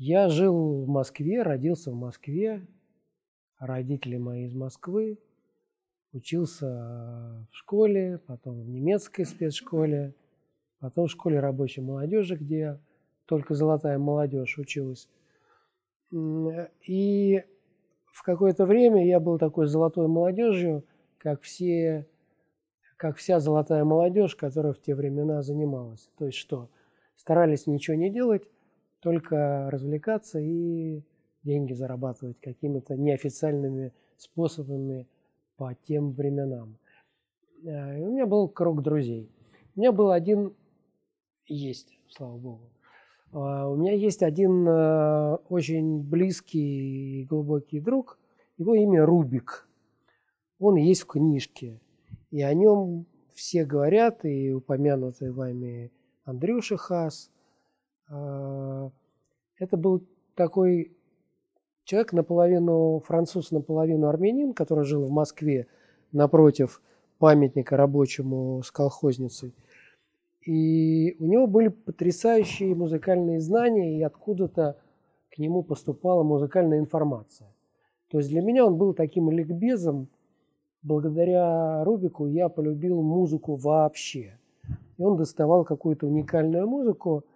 Я жил в Москве, родился в Москве, родители мои из Москвы, учился в школе, потом в немецкой спецшколе, потом в школе рабочей молодежи, где только золотая молодежь училась. И в какое-то время я был такой золотой молодежью, как все, как вся золотая молодежь, которая в те времена занималась. То есть что? Старались ничего не делать, только развлекаться и деньги зарабатывать какими-то неофициальными способами по тем временам. Э, и у меня был круг друзей. У меня был один, есть, слава богу, а, у меня есть один э, очень близкий и глубокий друг, его имя Рубик. Он есть в книжке, и о нем все говорят, и упомянутый вами Андрюша Хас – это был такой человек наполовину француз, наполовину армянин, который жил в Москве напротив памятника рабочему с колхозницей. И у него были потрясающие музыкальные знания, и откуда-то к нему поступала музыкальная информация. То есть для меня он был таким ликбезом. Благодаря Рубику я полюбил музыку вообще. И он доставал какую-то уникальную музыку –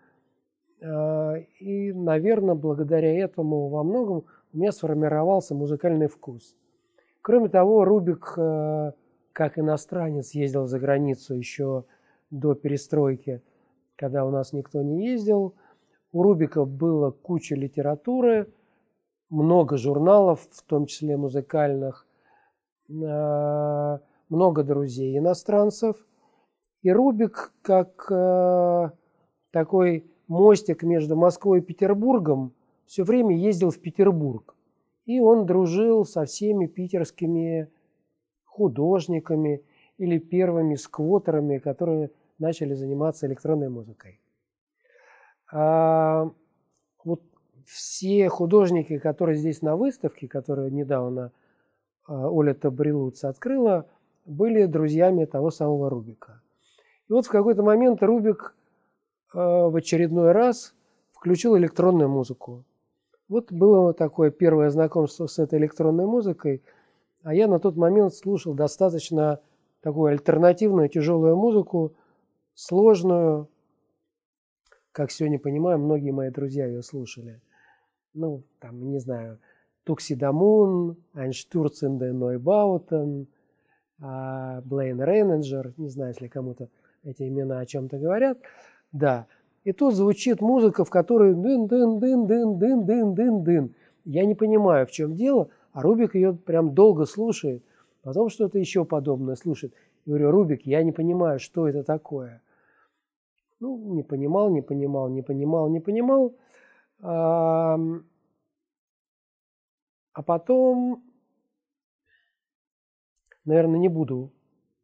и, наверное, благодаря этому во многом у меня сформировался музыкальный вкус. Кроме того, Рубик, э, как иностранец, ездил за границу еще до перестройки, когда у нас никто не ездил. У Рубика было куча литературы, много журналов, в том числе музыкальных, э, много друзей иностранцев. И Рубик, как такой мостик между Москвой и Петербургом, все время ездил в Петербург. И он дружил со всеми питерскими художниками или первыми сквотерами, которые начали заниматься электронной музыкой. А вот все художники, которые здесь на выставке, которые недавно а, Оля Табрилуц открыла, были друзьями того самого Рубика. И вот в какой-то момент Рубик в очередной раз включил электронную музыку. Вот было такое первое знакомство с этой электронной музыкой, а я на тот момент слушал достаточно такую альтернативную тяжелую музыку, сложную, как сегодня понимаю, многие мои друзья ее слушали. Ну, там, не знаю, Туксидамун, Einstürzen der Neubauten, Блейн Рейненджер, не знаю, если кому-то эти имена о чем-то говорят – да. И тут звучит музыка, в которой дын-дын-дын-дын-дын-дын-дын. Я не понимаю, в чем дело, а Рубик ее прям долго слушает, потом что-то еще подобное слушает. Я говорю, Рубик, я не понимаю, что это такое. Ну, не понимал, не понимал, не понимал, не понимал. А, потом, наверное, не буду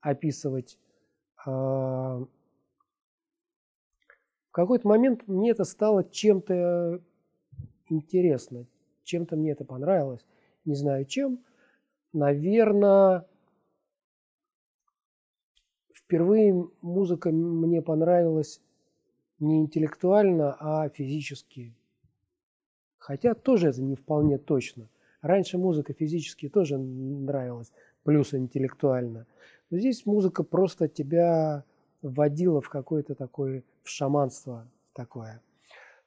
описывать а, какой-то момент мне это стало чем-то интересно, чем-то мне это понравилось, не знаю чем. Наверное, впервые музыка мне понравилась не интеллектуально, а физически. Хотя тоже это не вполне точно. Раньше музыка физически тоже нравилась, плюс интеллектуально. Но здесь музыка просто тебя вводила в какой-то такой в шаманство такое.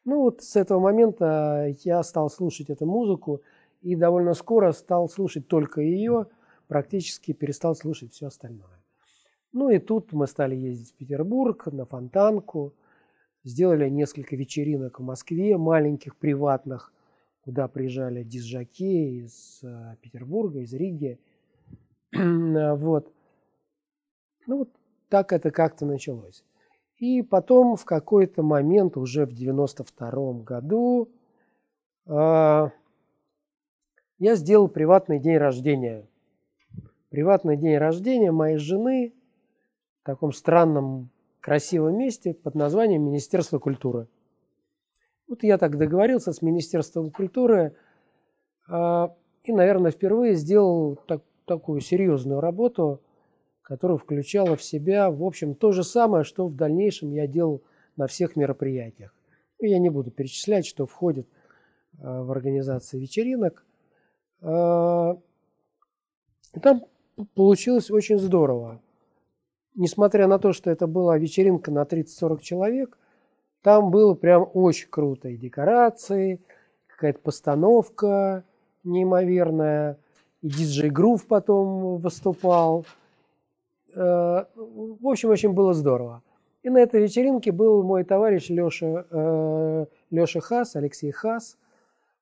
Ну вот с этого момента я стал слушать эту музыку и довольно скоро стал слушать только ее, практически перестал слушать все остальное. Ну и тут мы стали ездить в Петербург на Фонтанку, сделали несколько вечеринок в Москве, маленьких, приватных, куда приезжали дизжаки из э, Петербурга, из Риги. вот. Ну вот так это как-то началось. И потом в какой-то момент, уже в 92 году, э, я сделал приватный день рождения. Приватный день рождения моей жены в таком странном, красивом месте под названием Министерство культуры. Вот я так договорился с Министерством культуры э, и, наверное, впервые сделал так, такую серьезную работу – которая включала в себя, в общем, то же самое, что в дальнейшем я делал на всех мероприятиях. Ну, я не буду перечислять, что входит в организации вечеринок. И там получилось очень здорово. Несмотря на то, что это была вечеринка на 30-40 человек, там было прям очень круто. И декорации, какая-то постановка неимоверная, и диджей Грув потом выступал. Э, в общем, очень было здорово. И на этой вечеринке был мой товарищ Леша, э, Леша Хас, Алексей Хас,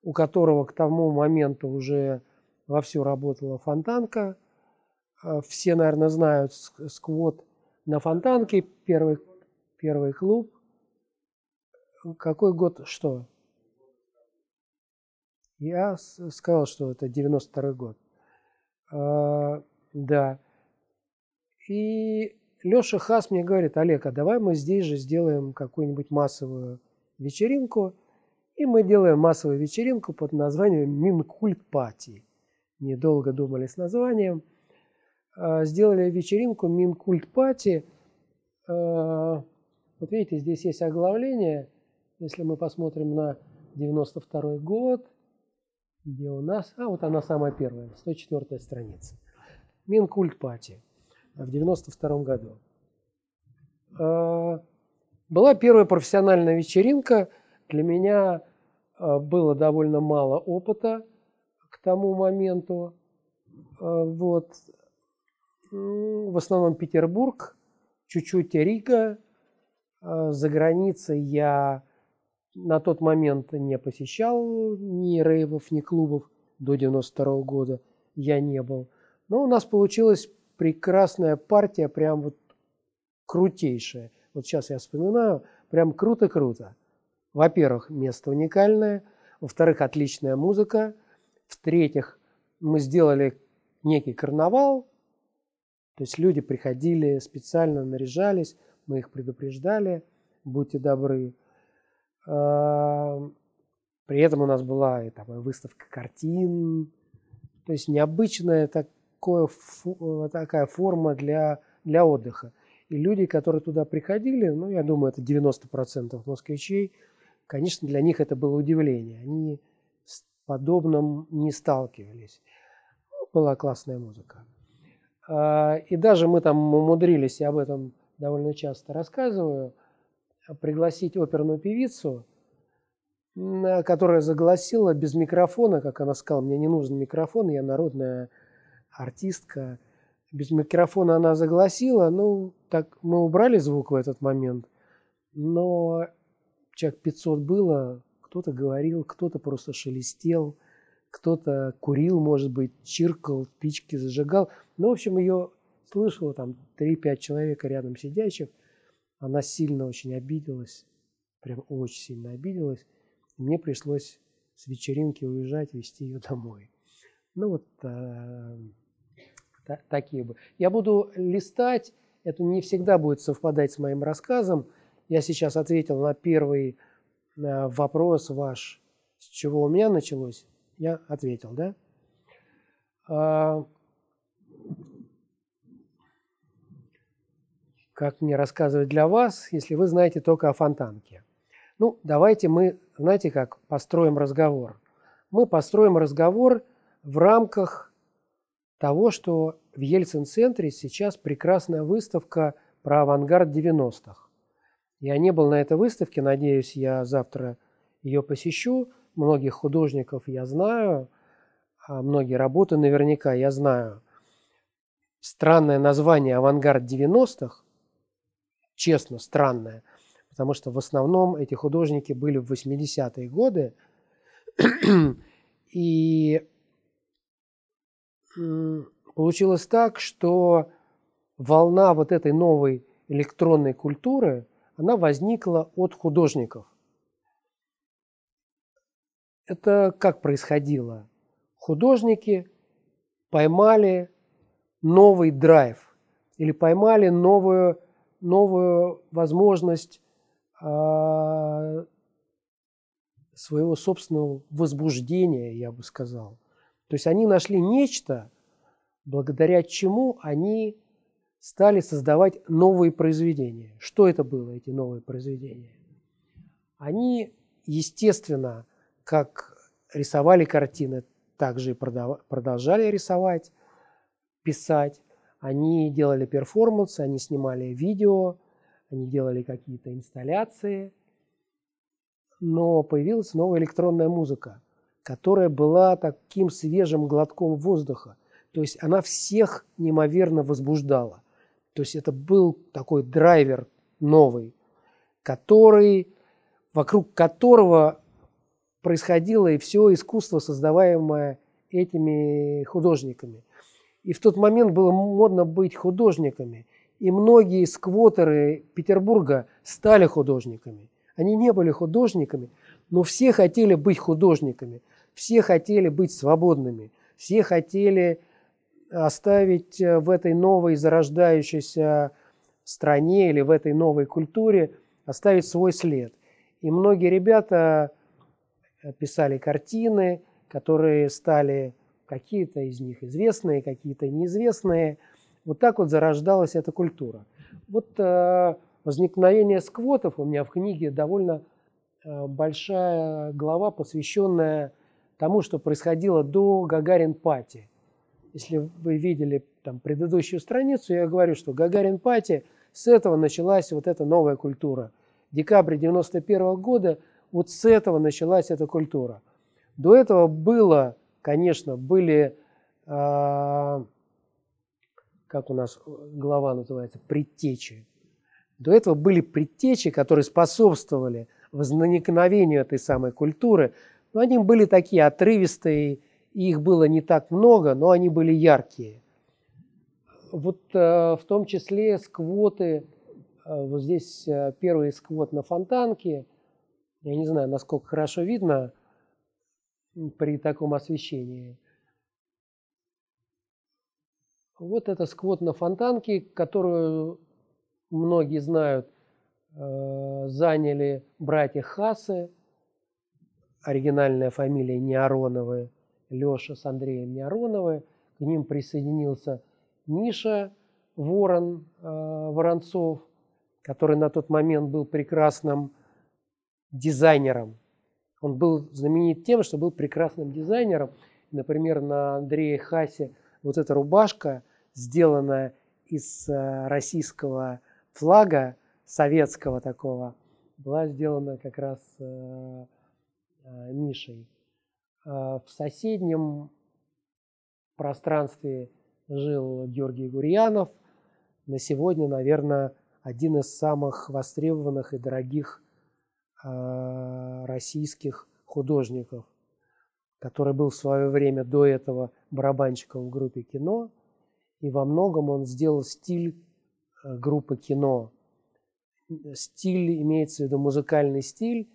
у которого к тому моменту уже вовсю работала фонтанка. Э, все, наверное, знают сквот на фонтанке, первый, первый клуб. Какой год, что? Я сказал, что это 92 год. Да. И Леша Хас мне говорит, Олег, а давай мы здесь же сделаем какую-нибудь массовую вечеринку. И мы делаем массовую вечеринку под названием Минкульт Пати. Недолго думали с названием. А, сделали вечеринку Минкульт Пати. А, вот видите, здесь есть оглавление. Если мы посмотрим на 92 год, где у нас, а вот она самая первая, 104 страница. Минкульт Пати в 92 году. А, была первая профессиональная вечеринка. Для меня а, было довольно мало опыта к тому моменту. А, вот. В основном Петербург, чуть-чуть Рига. За границей я на тот момент не посещал ни рейвов, ни клубов до 92 года. Я не был. Но у нас получилась прекрасная партия, прям вот крутейшая. Вот сейчас я вспоминаю, прям круто-круто. Во-первых, место уникальное. Во-вторых, отличная музыка. В-третьих, мы сделали некий карнавал. То есть люди приходили специально, наряжались, мы их предупреждали, будьте добры. При этом у нас была и там, выставка картин, то есть необычная так, такое, такая форма для, для отдыха. И люди, которые туда приходили, ну, я думаю, это 90% москвичей, конечно, для них это было удивление. Они с подобным не сталкивались. Была классная музыка. А, и даже мы там умудрились, я об этом довольно часто рассказываю, пригласить оперную певицу, которая загласила без микрофона, как она сказала, мне не нужен микрофон, я народная артистка. Без микрофона она загласила. Ну, так мы убрали звук в этот момент. Но человек 500 было. Кто-то говорил, кто-то просто шелестел, кто-то курил, может быть, чиркал, спички зажигал. Ну, в общем, ее слышало там 3-5 человека рядом сидящих. Она сильно очень обиделась, прям очень сильно обиделась. Мне пришлось с вечеринки уезжать, везти ее домой. Ну вот такие бы. Я буду листать, это не всегда будет совпадать с моим рассказом. Я сейчас ответил на первый э, вопрос ваш, с чего у меня началось. Я ответил, да? А, как мне рассказывать для вас, если вы знаете только о фонтанке? Ну, давайте мы, знаете как, построим разговор. Мы построим разговор в рамках того, что в Ельцин-центре сейчас прекрасная выставка про авангард 90-х. Я не был на этой выставке, надеюсь, я завтра ее посещу. Многих художников я знаю, а многие работы наверняка я знаю. Странное название «Авангард 90-х», честно, странное, потому что в основном эти художники были в 80-е годы, и получилось так, что волна вот этой новой электронной культуры, она возникла от художников. Это как происходило? Художники поймали новый драйв или поймали новую, новую возможность э, своего собственного возбуждения, я бы сказал. То есть они нашли нечто, благодаря чему они стали создавать новые произведения. Что это было, эти новые произведения? Они, естественно, как рисовали картины, также и продолжали рисовать, писать. Они делали перформансы, они снимали видео, они делали какие-то инсталляции. Но появилась новая электронная музыка, которая была таким свежим глотком воздуха. То есть она всех неимоверно возбуждала. То есть это был такой драйвер новый, который, вокруг которого происходило и все искусство, создаваемое этими художниками. И в тот момент было модно быть художниками. И многие сквотеры Петербурга стали художниками. Они не были художниками, но все хотели быть художниками. Все хотели быть свободными. Все хотели оставить э, в этой новой зарождающейся стране или в этой новой культуре, оставить свой след. И многие ребята э, писали картины, которые стали какие-то из них известные, какие-то неизвестные. Вот так вот зарождалась эта культура. Вот э, возникновение сквотов у меня в книге довольно э, большая глава, посвященная тому, что происходило до Гагарин-Пати. Если вы видели там предыдущую страницу, я говорю, что Гагарин-Пати, с этого началась вот эта новая культура. Декабрь 91 года, вот с этого началась эта культура. До этого было, конечно, были, э, как у нас глава называется, предтечи. До этого были предтечи, которые способствовали возникновению этой самой культуры, но они были такие отрывистые, их было не так много, но они были яркие. Вот э, в том числе сквоты, э, вот здесь э, первый сквот на фонтанке, я не знаю, насколько хорошо видно при таком освещении. Вот это сквот на фонтанке, которую многие знают, заняли братья Хасы, оригинальная фамилия Неароновы, Леша с Андреем Неароновы. К ним присоединился Миша Ворон э, Воронцов, который на тот момент был прекрасным дизайнером. Он был знаменит тем, что был прекрасным дизайнером. Например, на Андрее Хасе вот эта рубашка, сделанная из э, российского флага, советского такого, была сделана как раз э, Мишей. А, в соседнем пространстве жил Георгий Гурьянов. На сегодня, наверное, один из самых востребованных и дорогих а, российских художников, который был в свое время до этого барабанщиком в группе кино. И во многом он сделал стиль группы кино. Стиль имеется в виду музыкальный стиль,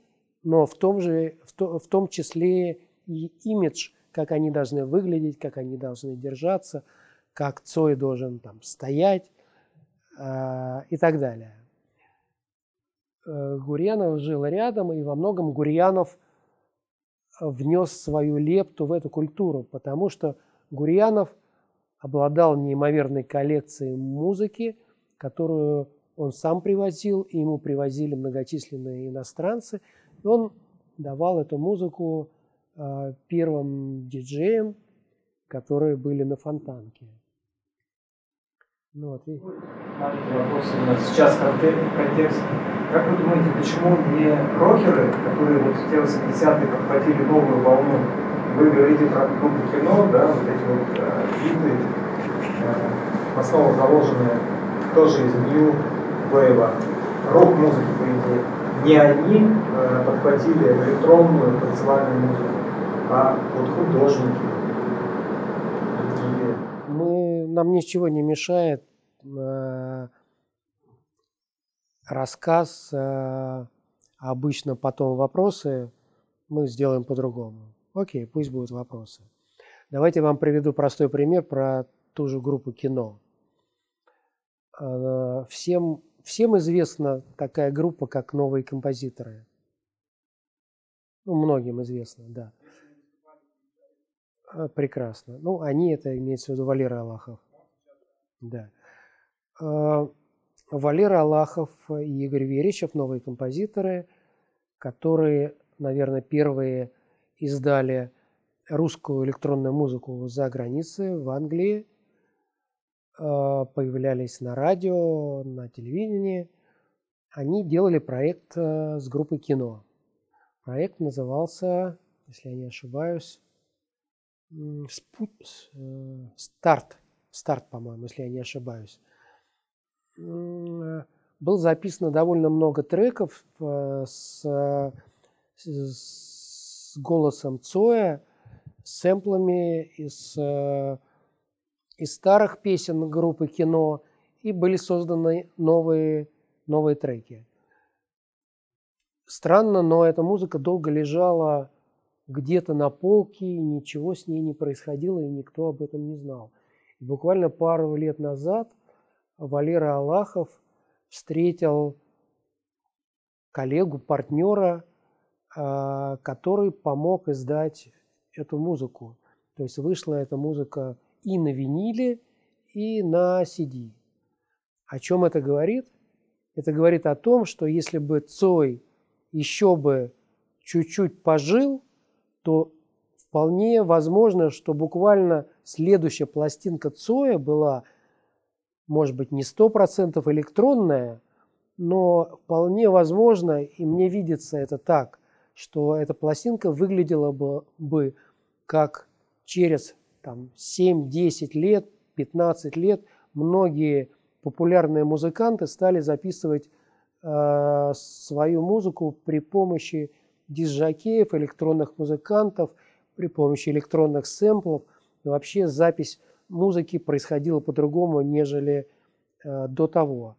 но в том, же, в, то, в том числе и имидж, как они должны выглядеть, как они должны держаться, как Цой должен там стоять э, и так далее. Э, Гурьянов жил рядом, и во многом Гурьянов внес свою лепту в эту культуру, потому что Гурьянов обладал неимоверной коллекцией музыки, которую он сам привозил, и ему привозили многочисленные иностранцы, и он давал эту музыку а, первым диджеем, которые были на Фонтанке. Ну, вот, и... Вопрос именно сейчас контекст. Как вы думаете, почему не рокеры, которые вот в те 80-е подхватили новую волну, вы говорите про группу кино, да, вот эти вот э, биты, э, основа заложенная тоже из Нью Вейва, рок-музыки, по идее. Не они э, подхватили электронную танцевальную музыку, а вот художники. Мы, нам ничего не мешает э, рассказ, э, обычно потом вопросы мы сделаем по-другому. Окей, пусть будут вопросы. Давайте вам приведу простой пример про ту же группу кино. Э, всем, всем известна такая группа, как «Новые композиторы». Ну, многим известно, да. А, прекрасно. Ну, они, это имеется в виду Валера Аллахов. Да. А, Валера Аллахов и Игорь Веричев, новые композиторы, которые, наверное, первые издали русскую электронную музыку за границей, в Англии, появлялись на радио, на телевидении. Они делали проект э, с группой кино. Проект назывался, если я не ошибаюсь, Старт. Старт, по-моему, если я не ошибаюсь было записано довольно много треков э, с, с голосом Цоя, сэмплами из, э, из старых песен группы кино, и были созданы новые, новые треки. Странно, но эта музыка долго лежала где-то на полке, и ничего с ней не происходило, и никто об этом не знал. И буквально пару лет назад Валера Аллахов – встретил коллегу, партнера, а, который помог издать эту музыку. То есть вышла эта музыка и на виниле, и на CD. О чем это говорит? Это говорит о том, что если бы Цой еще бы чуть-чуть пожил, то вполне возможно, что буквально следующая пластинка Цоя была – может быть, не сто процентов электронная, но вполне возможно, и мне видится это так, что эта пластинка выглядела бы, бы как через там, 7-10 лет, 15 лет многие популярные музыканты стали записывать э, свою музыку при помощи дисжакеев, электронных музыкантов, при помощи электронных сэмплов. И вообще запись музыки происходило по-другому, нежели э, до того.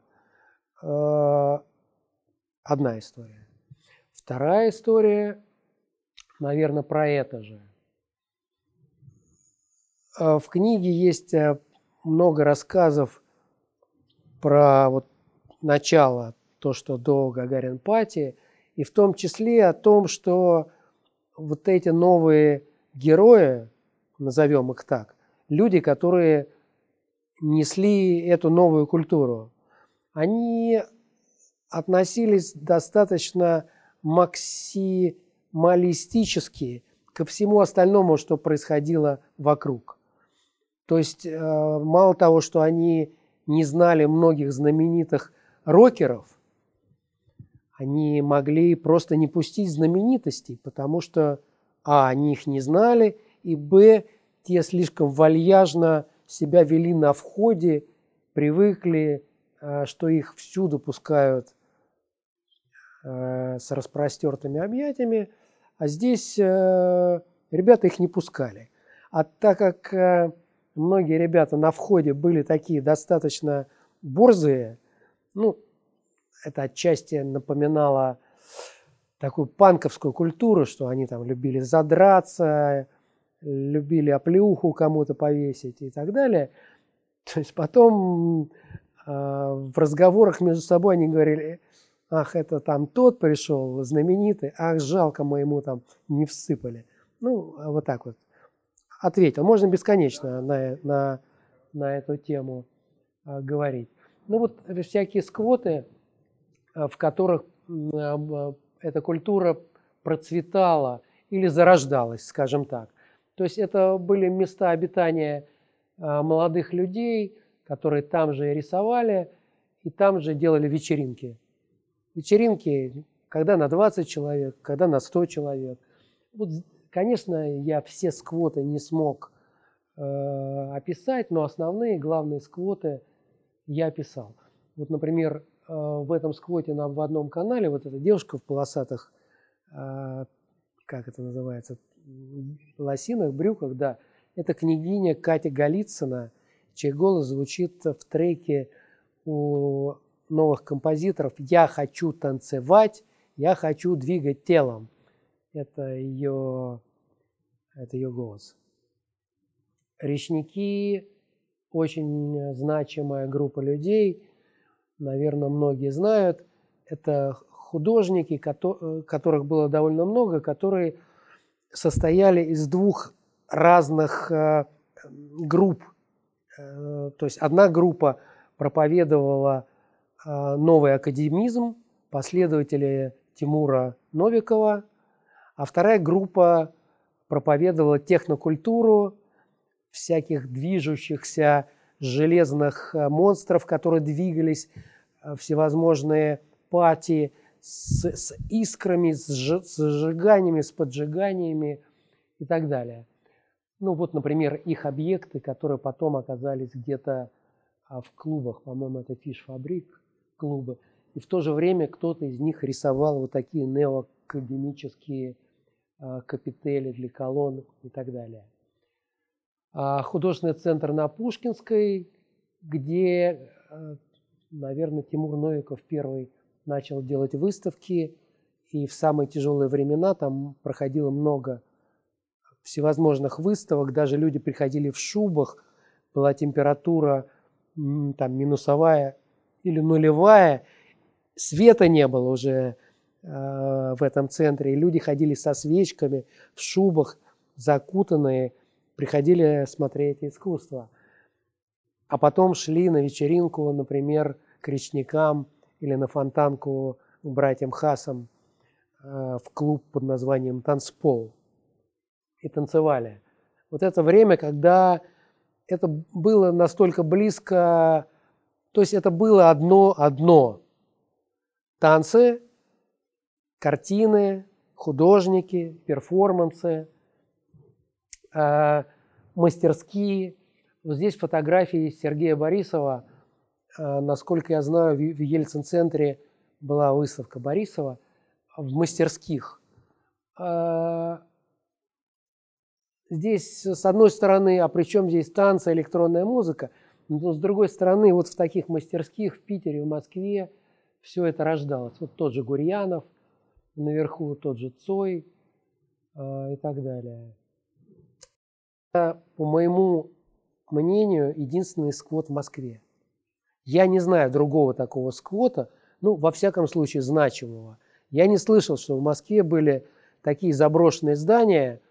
Э, одна история. Вторая история, наверное, про это же. Э, в книге есть э, много рассказов про вот начало, то, что до Гагарин Пати, и в том числе о том, что вот эти новые герои, назовем их так, люди, которые несли эту новую культуру, они относились достаточно максималистически ко всему остальному, что происходило вокруг. То есть э, мало того, что они не знали многих знаменитых рокеров, они могли просто не пустить знаменитостей, потому что а, они их не знали, и б, те слишком вальяжно себя вели на входе, привыкли, э, что их всюду пускают э, с распростертыми объятиями, а здесь ребята их не пускали. А так как многие ребята на входе были такие достаточно борзые, ну, это отчасти напоминало такую панковскую культуру, что они там любили задраться, любили оплеуху кому-то повесить и так далее. То есть потом э, в разговорах между собой они говорили, ах, это там тот пришел, знаменитый, ах, жалко, мы ему там не всыпали. Ну, вот так вот ответил. Можно бесконечно на, на, на эту тему э, говорить. Ну вот всякие сквоты, э, в которых э, эта культура процветала или зарождалась, скажем так. То есть это были места обитания а, молодых людей, которые там же рисовали и там же делали вечеринки. Вечеринки, когда на 20 человек, когда на 100 человек. Вот, конечно, я все сквоты не смог э, описать, но основные, главные сквоты я описал. Вот, например, э, в этом сквоте на, в одном канале вот эта девушка в полосатых, э, как это называется, лосинах, брюках, да, это княгиня Катя Голицына, чей голос звучит в треке у новых композиторов «Я хочу танцевать, я хочу двигать телом». Это ее, это ее голос. Речники – очень значимая группа людей, наверное, многие знают. Это художники, которых было довольно много, которые состояли из двух разных э, групп. Э, то есть одна группа проповедовала э, новый академизм, последователи Тимура Новикова, а вторая группа проповедовала технокультуру, всяких движущихся железных э, монстров, которые двигались, э, всевозможные пати с, с искрами, с, с сжиганиями, с поджиганиями и так далее. Ну вот, например, их объекты, которые потом оказались где-то а, в клубах, по-моему, это фиш-фабрик клубы. И в то же время кто-то из них рисовал вот такие неоакадемические капители для колонн и так далее. А художественный центр на Пушкинской, где, а, наверное, Тимур Новиков первый начал делать выставки, и в самые тяжелые времена там проходило много всевозможных выставок, даже люди приходили в шубах, была температура там минусовая или нулевая, света не было уже э, в этом центре, и люди ходили со свечками, в шубах, закутанные, приходили смотреть искусство. А потом шли на вечеринку, например, к речникам или на фонтанку братьям Хасам э, в клуб под названием «Танцпол» и танцевали. Вот это время, когда это было настолько близко, то есть это было одно-одно. Танцы, картины, художники, перформансы, э, мастерские. Вот здесь фотографии Сергея Борисова. Э, насколько я знаю, в Ельцин-центре была выставка Борисова в мастерских. Э, здесь, с одной стороны, а при чем здесь танцы, электронная музыка, но с другой стороны, вот в таких мастерских в Питере, в Москве все это рождалось. Вот тот же Гурьянов, наверху тот же Цой э, и так далее. Это, по моему мнению, единственный сквот в Москве. Я не знаю другого такого сквота, ну, во всяком случае, значимого. Я не слышал, что в Москве были такие заброшенные здания –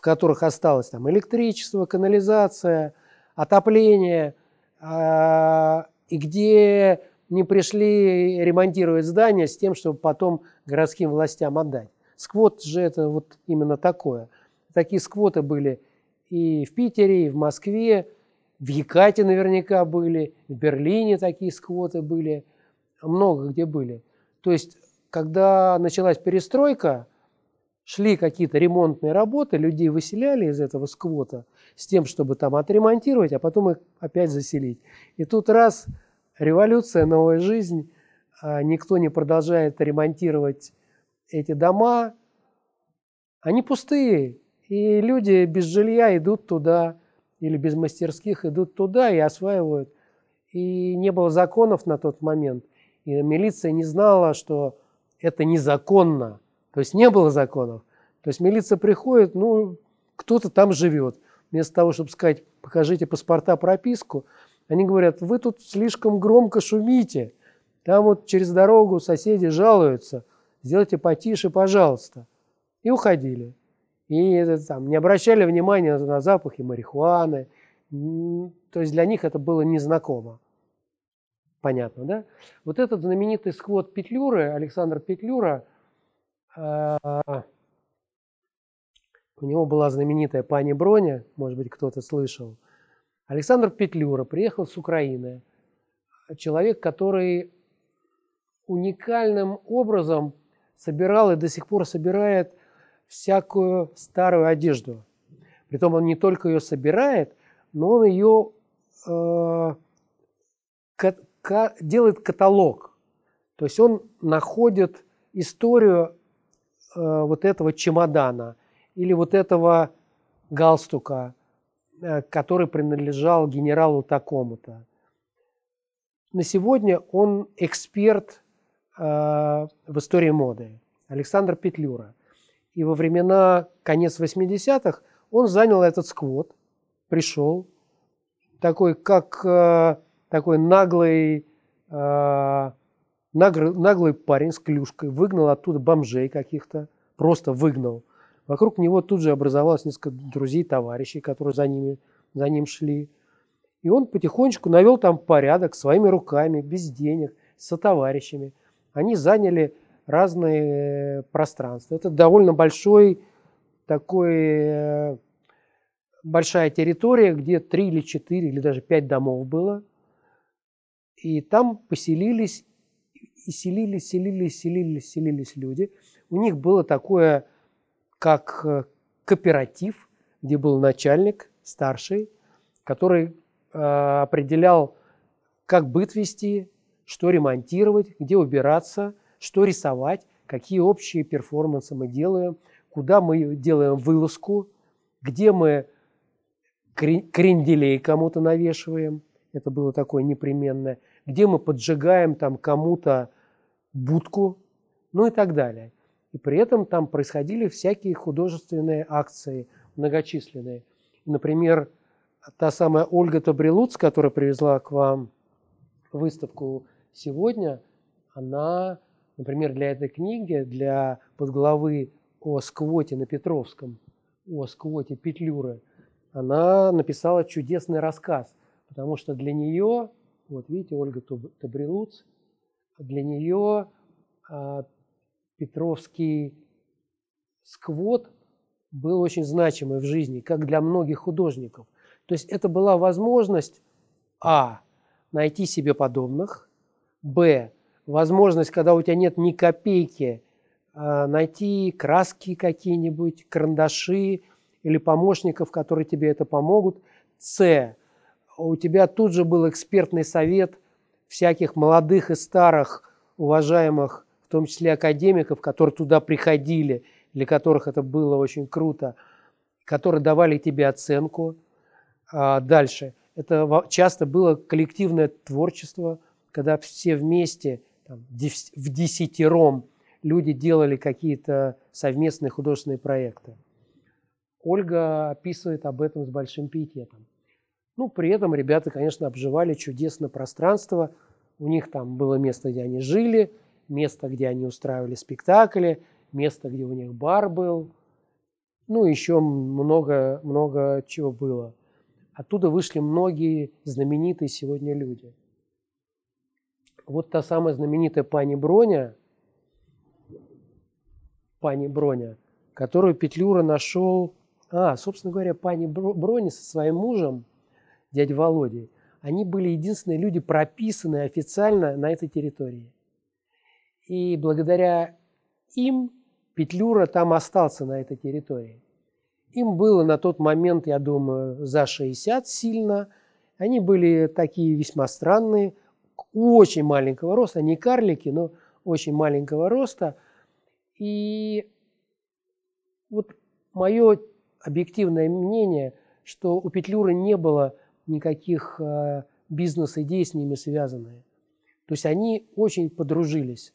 в которых осталось там электричество, канализация, отопление, а, и где не пришли ремонтировать здания с тем, чтобы потом городским властям отдать. Сквот же это вот именно такое. Такие сквоты были и в Питере, и в Москве, в Якате наверняка были, в Берлине такие сквоты были, много где были. То есть, когда началась перестройка, шли какие-то ремонтные работы, людей выселяли из этого сквота с тем, чтобы там отремонтировать, а потом их опять заселить. И тут раз, революция, новая жизнь, а никто не продолжает ремонтировать эти дома, они пустые, и люди без жилья идут туда, или без мастерских идут туда и осваивают. И не было законов на тот момент, и милиция не знала, что это незаконно – то есть не было законов. То есть милиция приходит, ну, кто-то там живет. Вместо того, чтобы сказать, покажите паспорта, прописку, они говорят, вы тут слишком громко шумите. Там вот через дорогу соседи жалуются. Сделайте потише, пожалуйста. И уходили. И там, не обращали внимания на запахи марихуаны. То есть для них это было незнакомо. Понятно, да? Вот этот знаменитый сквот Петлюры, Александр Петлюра – а, у него была знаменитая пани Броня, может быть, кто-то слышал. Александр Петлюра приехал с Украины. Человек, который уникальным образом собирал и до сих пор собирает всякую старую одежду. Притом он не только ее собирает, но он ее э, ка- делает каталог. То есть он находит историю Э, вот этого чемодана или вот этого галстука, который принадлежал генералу такому-то. На сегодня он эксперт э, в истории моды, Александр Петлюра. И во времена конец 80-х он занял этот сквот, пришел, такой как такой наглый наглый парень с клюшкой выгнал оттуда бомжей каких-то, просто выгнал. Вокруг него тут же образовалось несколько друзей, товарищей, которые за, ними, за ним шли. И он потихонечку навел там порядок своими руками, без денег, со товарищами. Они заняли разные пространства. Это довольно большой такой э, большая территория, где три или четыре или даже пять домов было. И там поселились, и селились, селились, селились, селились люди. У них было такое, как э, кооператив, где был начальник, старший, который э, определял, как быт вести, что ремонтировать, где убираться, что рисовать, какие общие перформансы мы делаем, куда мы делаем вылазку, где мы кренделей кому-то навешиваем, это было такое непременное, где мы поджигаем там кому-то будку, ну и так далее. И при этом там происходили всякие художественные акции, многочисленные. Например, та самая Ольга Табрилуц, которая привезла к вам выставку сегодня, она, например, для этой книги, для подглавы о сквоте на Петровском, о сквоте Петлюры, она написала чудесный рассказ, потому что для нее, вот видите, Ольга Табрилуц, для нее а, Петровский сквот был очень значимый в жизни, как для многих художников. То есть это была возможность, а, найти себе подобных, б, возможность, когда у тебя нет ни копейки, а, найти краски какие-нибудь, карандаши или помощников, которые тебе это помогут. С, у тебя тут же был экспертный совет всяких молодых и старых уважаемых в том числе академиков, которые туда приходили, для которых это было очень круто, которые давали тебе оценку. А дальше. Это часто было коллективное творчество, когда все вместе, там, в десятером, люди делали какие-то совместные художественные проекты. Ольга описывает об этом с большим пиететом. Ну, при этом ребята, конечно, обживали чудесное пространство. У них там было место, где они жили – место, где они устраивали спектакли, место, где у них бар был, ну, еще много, много чего было. Оттуда вышли многие знаменитые сегодня люди. Вот та самая знаменитая пани Броня, пани Броня, которую Петлюра нашел, а, собственно говоря, пани Броня со своим мужем, дядей Володей, они были единственные люди, прописанные официально на этой территории. И благодаря им Петлюра там остался на этой территории. Им было на тот момент, я думаю, за 60 сильно. Они были такие весьма странные, очень маленького роста, не карлики, но очень маленького роста. И вот мое объективное мнение, что у Петлюры не было никаких э, бизнес-идей с ними связанные. То есть они очень подружились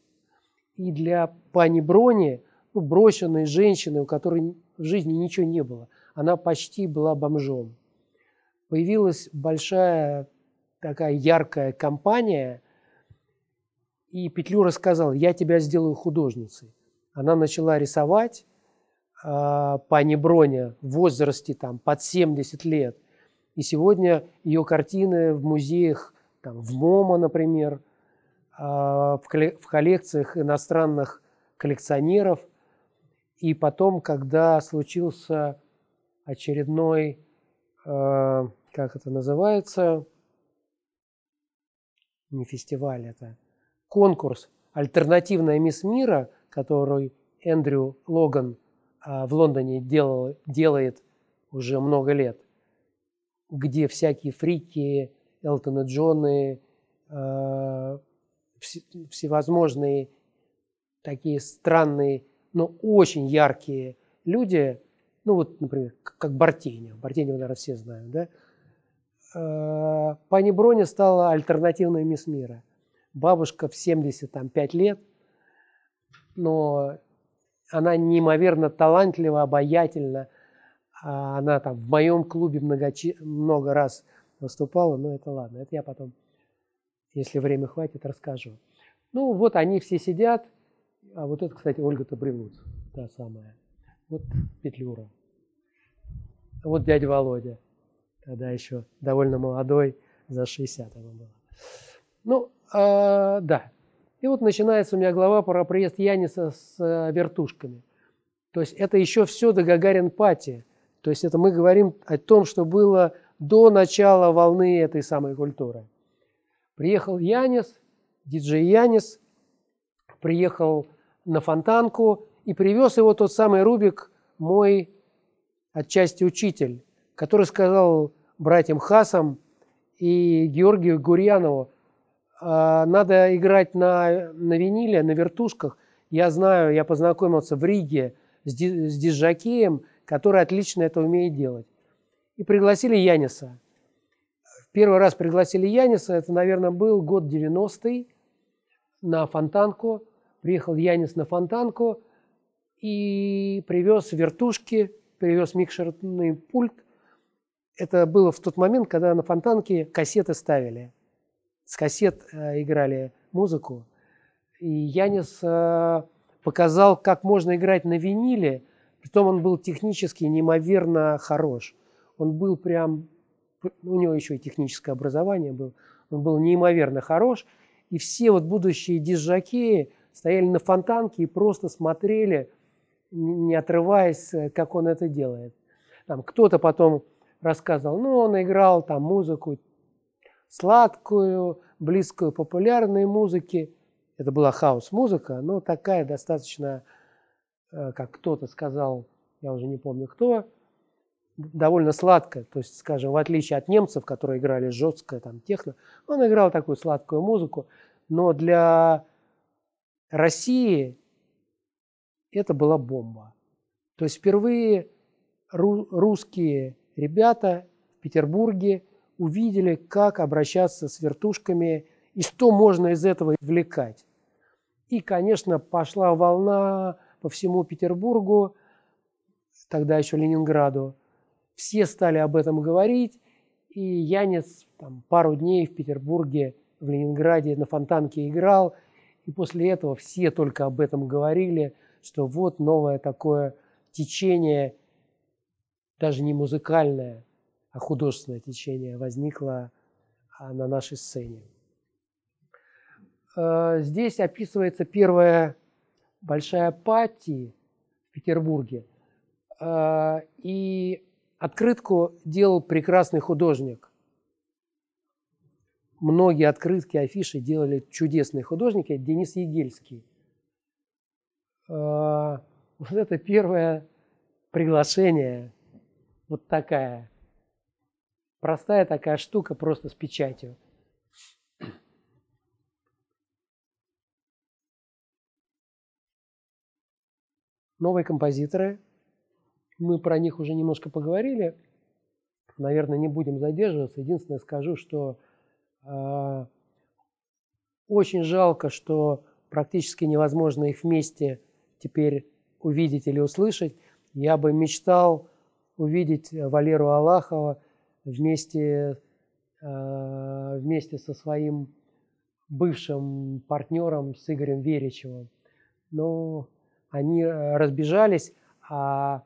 и для пани Брони, ну, брошенной женщины, у которой в жизни ничего не было. Она почти была бомжом. Появилась большая такая яркая компания, и Петлюра сказал, я тебя сделаю художницей. Она начала рисовать, э, пани Броня в возрасте там, под 70 лет. И сегодня ее картины в музеях, там, в МОМА, например, а, в коллекциях иностранных коллекционеров. И потом, когда случился очередной, а, как это называется, не фестиваль это, конкурс «Альтернативная мисс мира», который Эндрю Логан а, в Лондоне делал, делает уже много лет, где всякие фрики, Элтона Джоны, всевозможные такие странные, но очень яркие люди, ну вот, например, как Бартенев. Бартенева, наверное, все знают, да? Э, Пани Броня стала альтернативной мисс мира. Бабушка в 75 лет, но она неимоверно талантлива, обаятельна. А она там в моем клубе многочи... много раз выступала, но это ладно, это я потом если время хватит, расскажу. Ну, вот они все сидят. А вот это, кстати, Ольга Табрилуц, та самая. Вот Петлюра. Вот дядя Володя. Тогда еще довольно молодой, за 60 ему было. Ну, а, да. И вот начинается у меня глава про приезд Яниса с а, вертушками. То есть это еще все до Гагарин Пати. То есть это мы говорим о том, что было до начала волны этой самой культуры. Приехал Янис, диджей Янис, приехал на фонтанку и привез его тот самый Рубик, мой отчасти учитель, который сказал братьям Хасам и Георгию Гурьянову, «А, надо играть на, на виниле, на вертушках. Я знаю, я познакомился в Риге с, ди, с диджакеем, который отлично это умеет делать. И пригласили Яниса. Первый раз пригласили Яниса, это, наверное, был год 90-й, на Фонтанку. Приехал Янис на Фонтанку и привез вертушки, привез микшерный пульт. Это было в тот момент, когда на Фонтанке кассеты ставили. С кассет э, играли музыку. И Янис э, показал, как можно играть на виниле, притом он был технически неимоверно хорош. Он был прям у него еще и техническое образование было, он был неимоверно хорош, и все вот будущие дизжакеи стояли на фонтанке и просто смотрели, не отрываясь, как он это делает. Там кто-то потом рассказывал, ну, он играл там музыку сладкую, близкую популярной музыке. Это была хаос-музыка, но такая достаточно, э, как кто-то сказал, я уже не помню кто, довольно сладко, то есть, скажем, в отличие от немцев, которые играли жесткое там техно, он играл такую сладкую музыку, но для России это была бомба. То есть впервые русские ребята в Петербурге увидели, как обращаться с вертушками и что можно из этого извлекать. И, конечно, пошла волна по всему Петербургу, тогда еще Ленинграду, все стали об этом говорить, и Янец там, пару дней в Петербурге, в Ленинграде на Фонтанке играл, и после этого все только об этом говорили, что вот новое такое течение, даже не музыкальное, а художественное течение возникло а, на нашей сцене. Э, здесь описывается первая большая пати в Петербурге. Э, и Открытку делал прекрасный художник. Многие открытки, афиши делали чудесные художники. Денис Егельский. А, вот это первое приглашение. Вот такая. Простая такая штука, просто с печатью. Новые композиторы – мы про них уже немножко поговорили. Наверное, не будем задерживаться. Единственное скажу, что э, очень жалко, что практически невозможно их вместе теперь увидеть или услышать. Я бы мечтал увидеть Валеру Аллахова вместе, э, вместе со своим бывшим партнером с Игорем Веричевым. Но они разбежались, а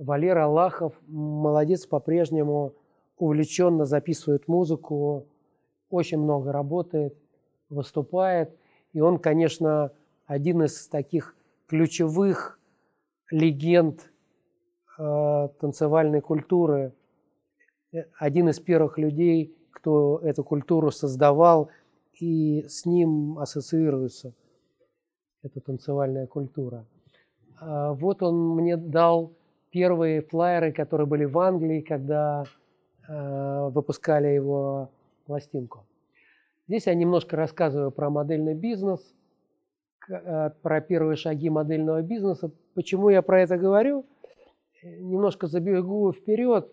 Валера Аллахов молодец, по-прежнему увлеченно записывает музыку, очень много работает, выступает. И он, конечно, один из таких ключевых легенд э, танцевальной культуры, один из первых людей, кто эту культуру создавал и с ним ассоциируется эта танцевальная культура. А вот он мне дал первые флайеры, которые были в Англии, когда э, выпускали его пластинку. Здесь я немножко рассказываю про модельный бизнес, э, про первые шаги модельного бизнеса. Почему я про это говорю? Немножко забегу вперед.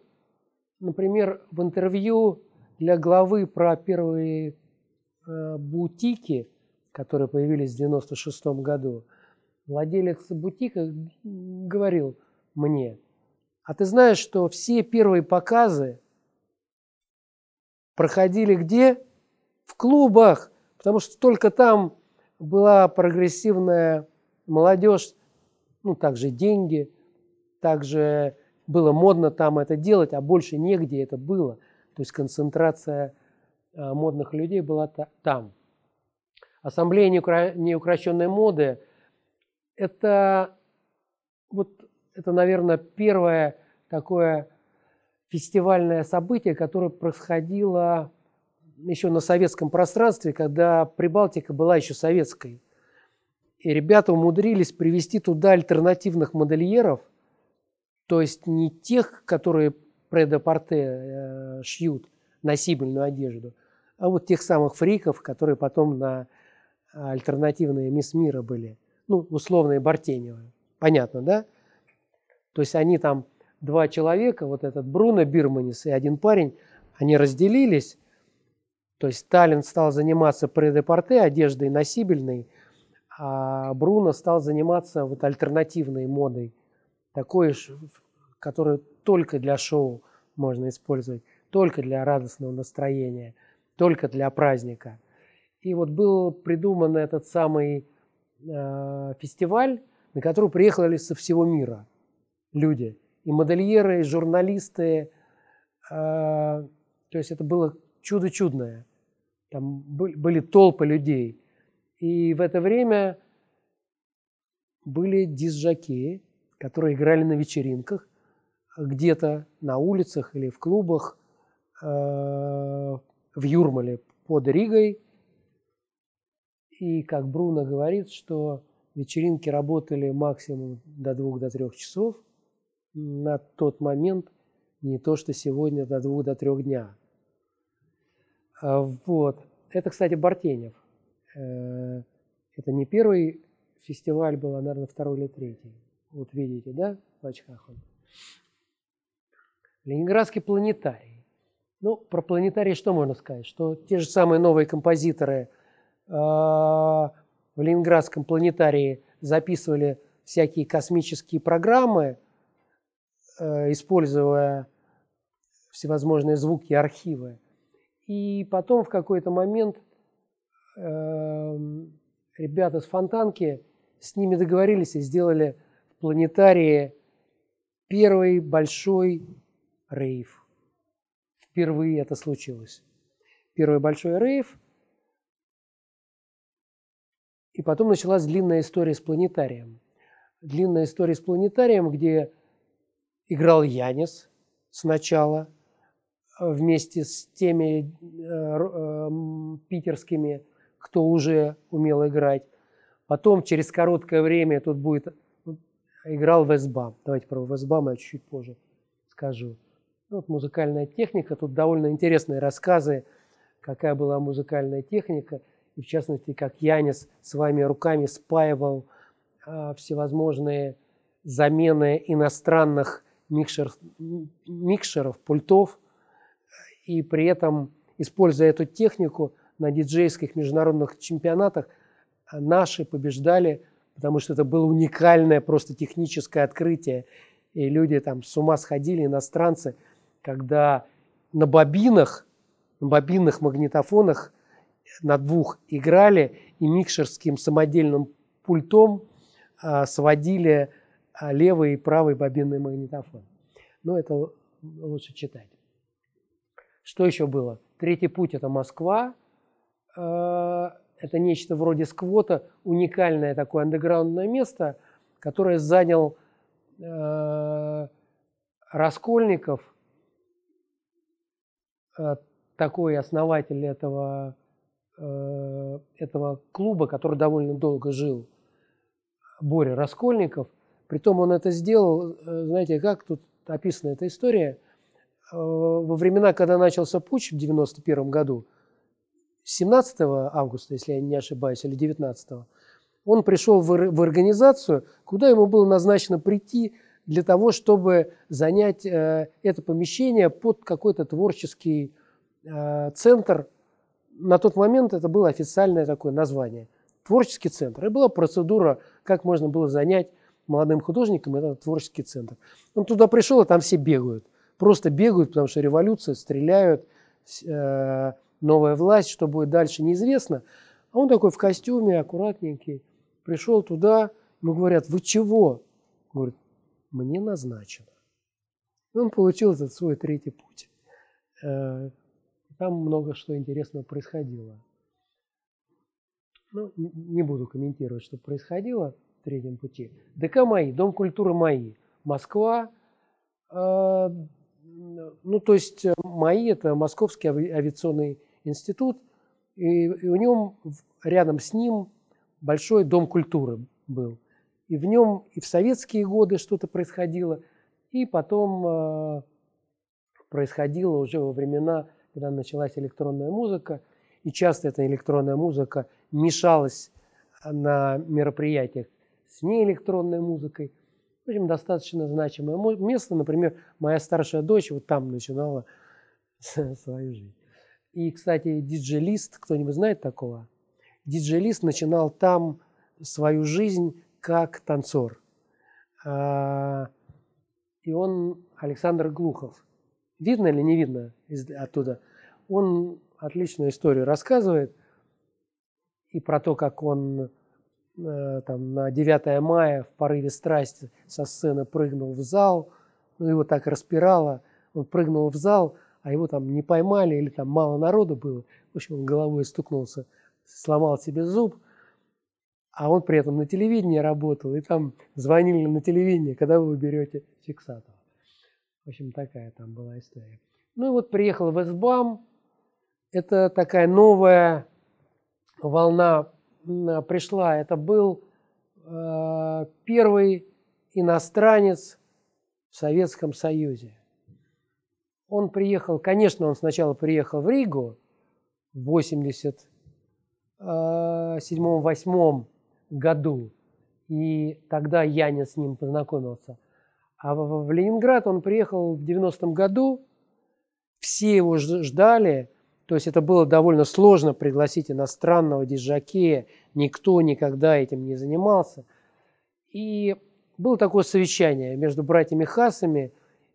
Например, в интервью для главы про первые э, бутики, которые появились в 1996 году, владелец бутика говорил – мне. А ты знаешь, что все первые показы проходили где? В клубах, потому что только там была прогрессивная молодежь, ну, также деньги, также было модно там это делать, а больше негде это было. То есть концентрация а, модных людей была там. Ассамблея неукрощенной моды – это вот это, наверное, первое такое фестивальное событие, которое происходило еще на советском пространстве, когда Прибалтика была еще советской. И ребята умудрились привести туда альтернативных модельеров, то есть не тех, которые предопорте э, шьют носибельную одежду, а вот тех самых фриков, которые потом на альтернативные мисс мира были, ну, условные Бартеневы. Понятно, да? То есть они там, два человека, вот этот Бруно Бирманис и один парень, они разделились, то есть Сталин стал заниматься предепорте, одеждой носибельной, а Бруно стал заниматься вот альтернативной модой, такой, которую только для шоу можно использовать, только для радостного настроения, только для праздника. И вот был придуман этот самый э, фестиваль, на который приехали со всего мира люди. И модельеры, и журналисты. Э, то есть это было чудо чудное. Там были толпы людей. И в это время были дисжаки, которые играли на вечеринках, где-то на улицах или в клубах э, в Юрмале под Ригой. И как Бруно говорит, что вечеринки работали максимум до двух до трех часов. На тот момент не то, что сегодня до двух до трех дня. А, вот. Это, кстати, Бартенев. Э, это не первый фестиваль был, а, наверное, второй или третий. Вот видите, да, в очках он. Ленинградский планетарий. Ну, про планетарий что можно сказать? Что те же самые новые композиторы э, в Ленинградском планетарии записывали всякие космические программы, используя всевозможные звуки архивы. И потом в какой-то момент э, ребята с Фонтанки с ними договорились и сделали в планетарии первый большой рейв. Впервые это случилось. Первый большой рейв. И потом началась длинная история с планетарием. Длинная история с планетарием, где играл Янис сначала – вместе с теми э, э, питерскими, кто уже умел играть. Потом через короткое время тут будет играл Весбам. Давайте про Весбама я чуть-чуть позже скажу. Ну, вот музыкальная техника. Тут довольно интересные рассказы, какая была музыкальная техника. И в частности, как Янис своими руками спаивал а, всевозможные замены иностранных микшер, микшеров, пультов – и при этом, используя эту технику на диджейских международных чемпионатах, наши побеждали, потому что это было уникальное просто техническое открытие. И люди там с ума сходили, иностранцы, когда на бобинах, на бобинных магнитофонах на двух играли и микшерским самодельным пультом а, сводили левый и правый бобинный магнитофон. Но это лучше читать. Что еще было? Третий путь – это Москва. Э, это нечто вроде сквота, уникальное такое андеграундное место, которое занял э, Раскольников, такой основатель этого, этого клуба, который довольно долго жил, Боря Раскольников. Притом он это сделал, знаете, как тут описана эта история – Э, во времена, когда начался путь в 91 году, 17 августа, если я не ошибаюсь, или 19, он пришел в, организацию, куда ему было назначено прийти для того, чтобы занять э, это помещение под какой-то творческий э, центр. На тот момент это было официальное такое название. Творческий центр. И была процедура, как можно было занять молодым художникам этот творческий центр. Он туда пришел, и там все бегают – просто бегают, потому что революция, стреляют, э, новая власть, что будет дальше, неизвестно. А он такой в костюме, аккуратненький, пришел туда, ему говорят, вы чего? Говорит, мне назначено. И он получил этот свой третий путь. Э, там много что интересного происходило. Ну, не буду комментировать, что происходило. Третьем пути. ДК МАИ, Дом культуры МАИ, Москва. Э, ну, то есть МАИ – это Московский авиационный институт, и, у нем рядом с ним большой Дом культуры был. И в нем и в советские годы что-то происходило, и потом э, происходило уже во времена, когда началась электронная музыка, и часто эта электронная музыка мешалась на мероприятиях с неэлектронной музыкой. В общем, достаточно значимое место. Например, моя старшая дочь вот там начинала свою жизнь. И, кстати, диджей-лист, кто-нибудь знает такого? Диджей-лист начинал там свою жизнь как танцор. А, и он Александр Глухов. Видно или не видно оттуда? Он отличную историю рассказывает и про то, как он там, на 9 мая в порыве страсти со сцены прыгнул в зал, ну, его так распирало, он прыгнул в зал, а его там не поймали или там мало народу было. В общем, он головой стукнулся, сломал себе зуб, а он при этом на телевидении работал, и там звонили на телевидение, когда вы берете фиксатор. В общем, такая там была история. Ну и вот приехал в СБАМ, это такая новая волна пришла. Это был э, первый иностранец в Советском Союзе. Он приехал, конечно, он сначала приехал в Ригу в 87-8 году, и тогда я не с ним познакомился. А в Ленинград он приехал в 90-м году, все его ждали, то есть это было довольно сложно пригласить иностранного диджакея, никто никогда этим не занимался. И было такое совещание между братьями Хасами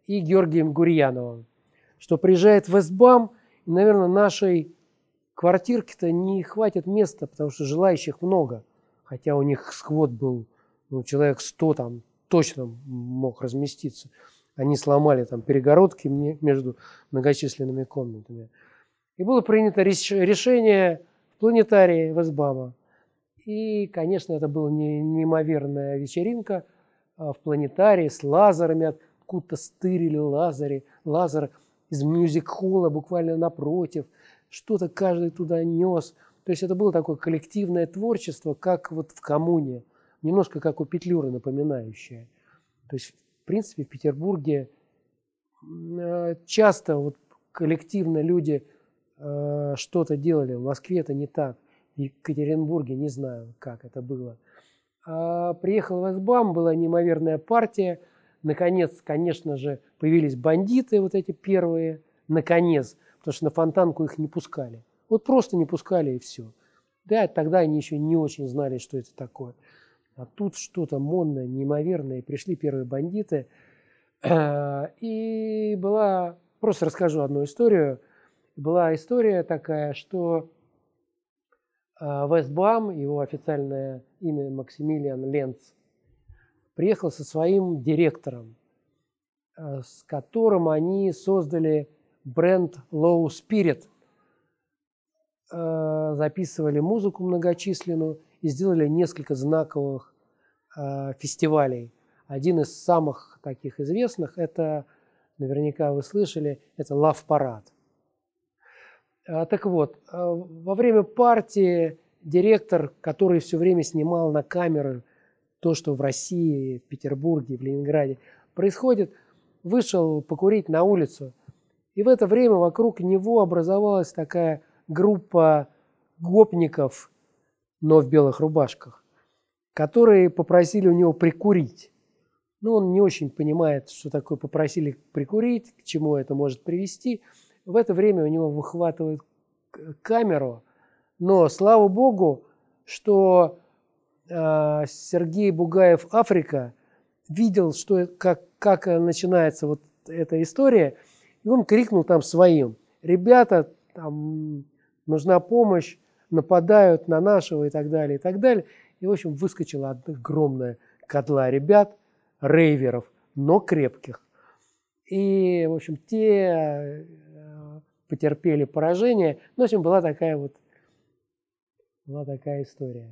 и Георгием Гурьяновым, что приезжает в СБАМ, и, наверное, нашей квартирки-то не хватит места, потому что желающих много. Хотя у них сквот был, ну, человек 100 там точно мог разместиться. Они сломали там перегородки между многочисленными комнатами. И было принято решение в планетарии Весбама. И, конечно, это была неимоверная вечеринка а, в планетарии с лазерами, откуда-то стырили лазеры, лазер из мюзик-холла буквально напротив. Что-то каждый туда нес. То есть это было такое коллективное творчество, как вот в коммуне. Немножко как у Петлюры напоминающее. То есть, в принципе, в Петербурге а, часто вот коллективно люди Э, что-то делали. В Москве это не так. В Екатеринбурге не знаю, как это было. А приехал в СБАМ, была неимоверная партия. Наконец, конечно же, появились бандиты, вот эти первые. Наконец, потому что на фонтанку их не пускали. Вот просто не пускали и все. Да, тогда они еще не очень знали, что это такое. А тут что-то модное, неимоверное. И пришли первые бандиты. И была... Просто расскажу одну историю – была история такая, что а, Вестбам, его официальное имя Максимилиан Ленц, приехал со своим директором, а, с которым они создали бренд Low Spirit, а, записывали музыку многочисленную и сделали несколько знаковых фестивалей. Один из самых таких известных, это, наверняка вы слышали, это Love Parade. А, так вот, а, во время партии директор, который все время снимал на камеры то, что в России, в Петербурге, в Ленинграде происходит, вышел покурить на улицу. И в это время вокруг него образовалась такая группа гопников, но в белых рубашках, которые попросили у него прикурить. Ну, он не очень понимает, что такое попросили прикурить, к чему это может привести – в это время у него выхватывают камеру, но слава богу, что э, Сергей Бугаев Африка видел, что как, как начинается вот эта история, и он крикнул там своим, ребята, там нужна помощь, нападают на нашего и так далее, и так далее. И, в общем, выскочила огромная кадла ребят, рейверов, но крепких. И, в общем, те потерпели поражение. Ну, в общем, была такая вот была такая история.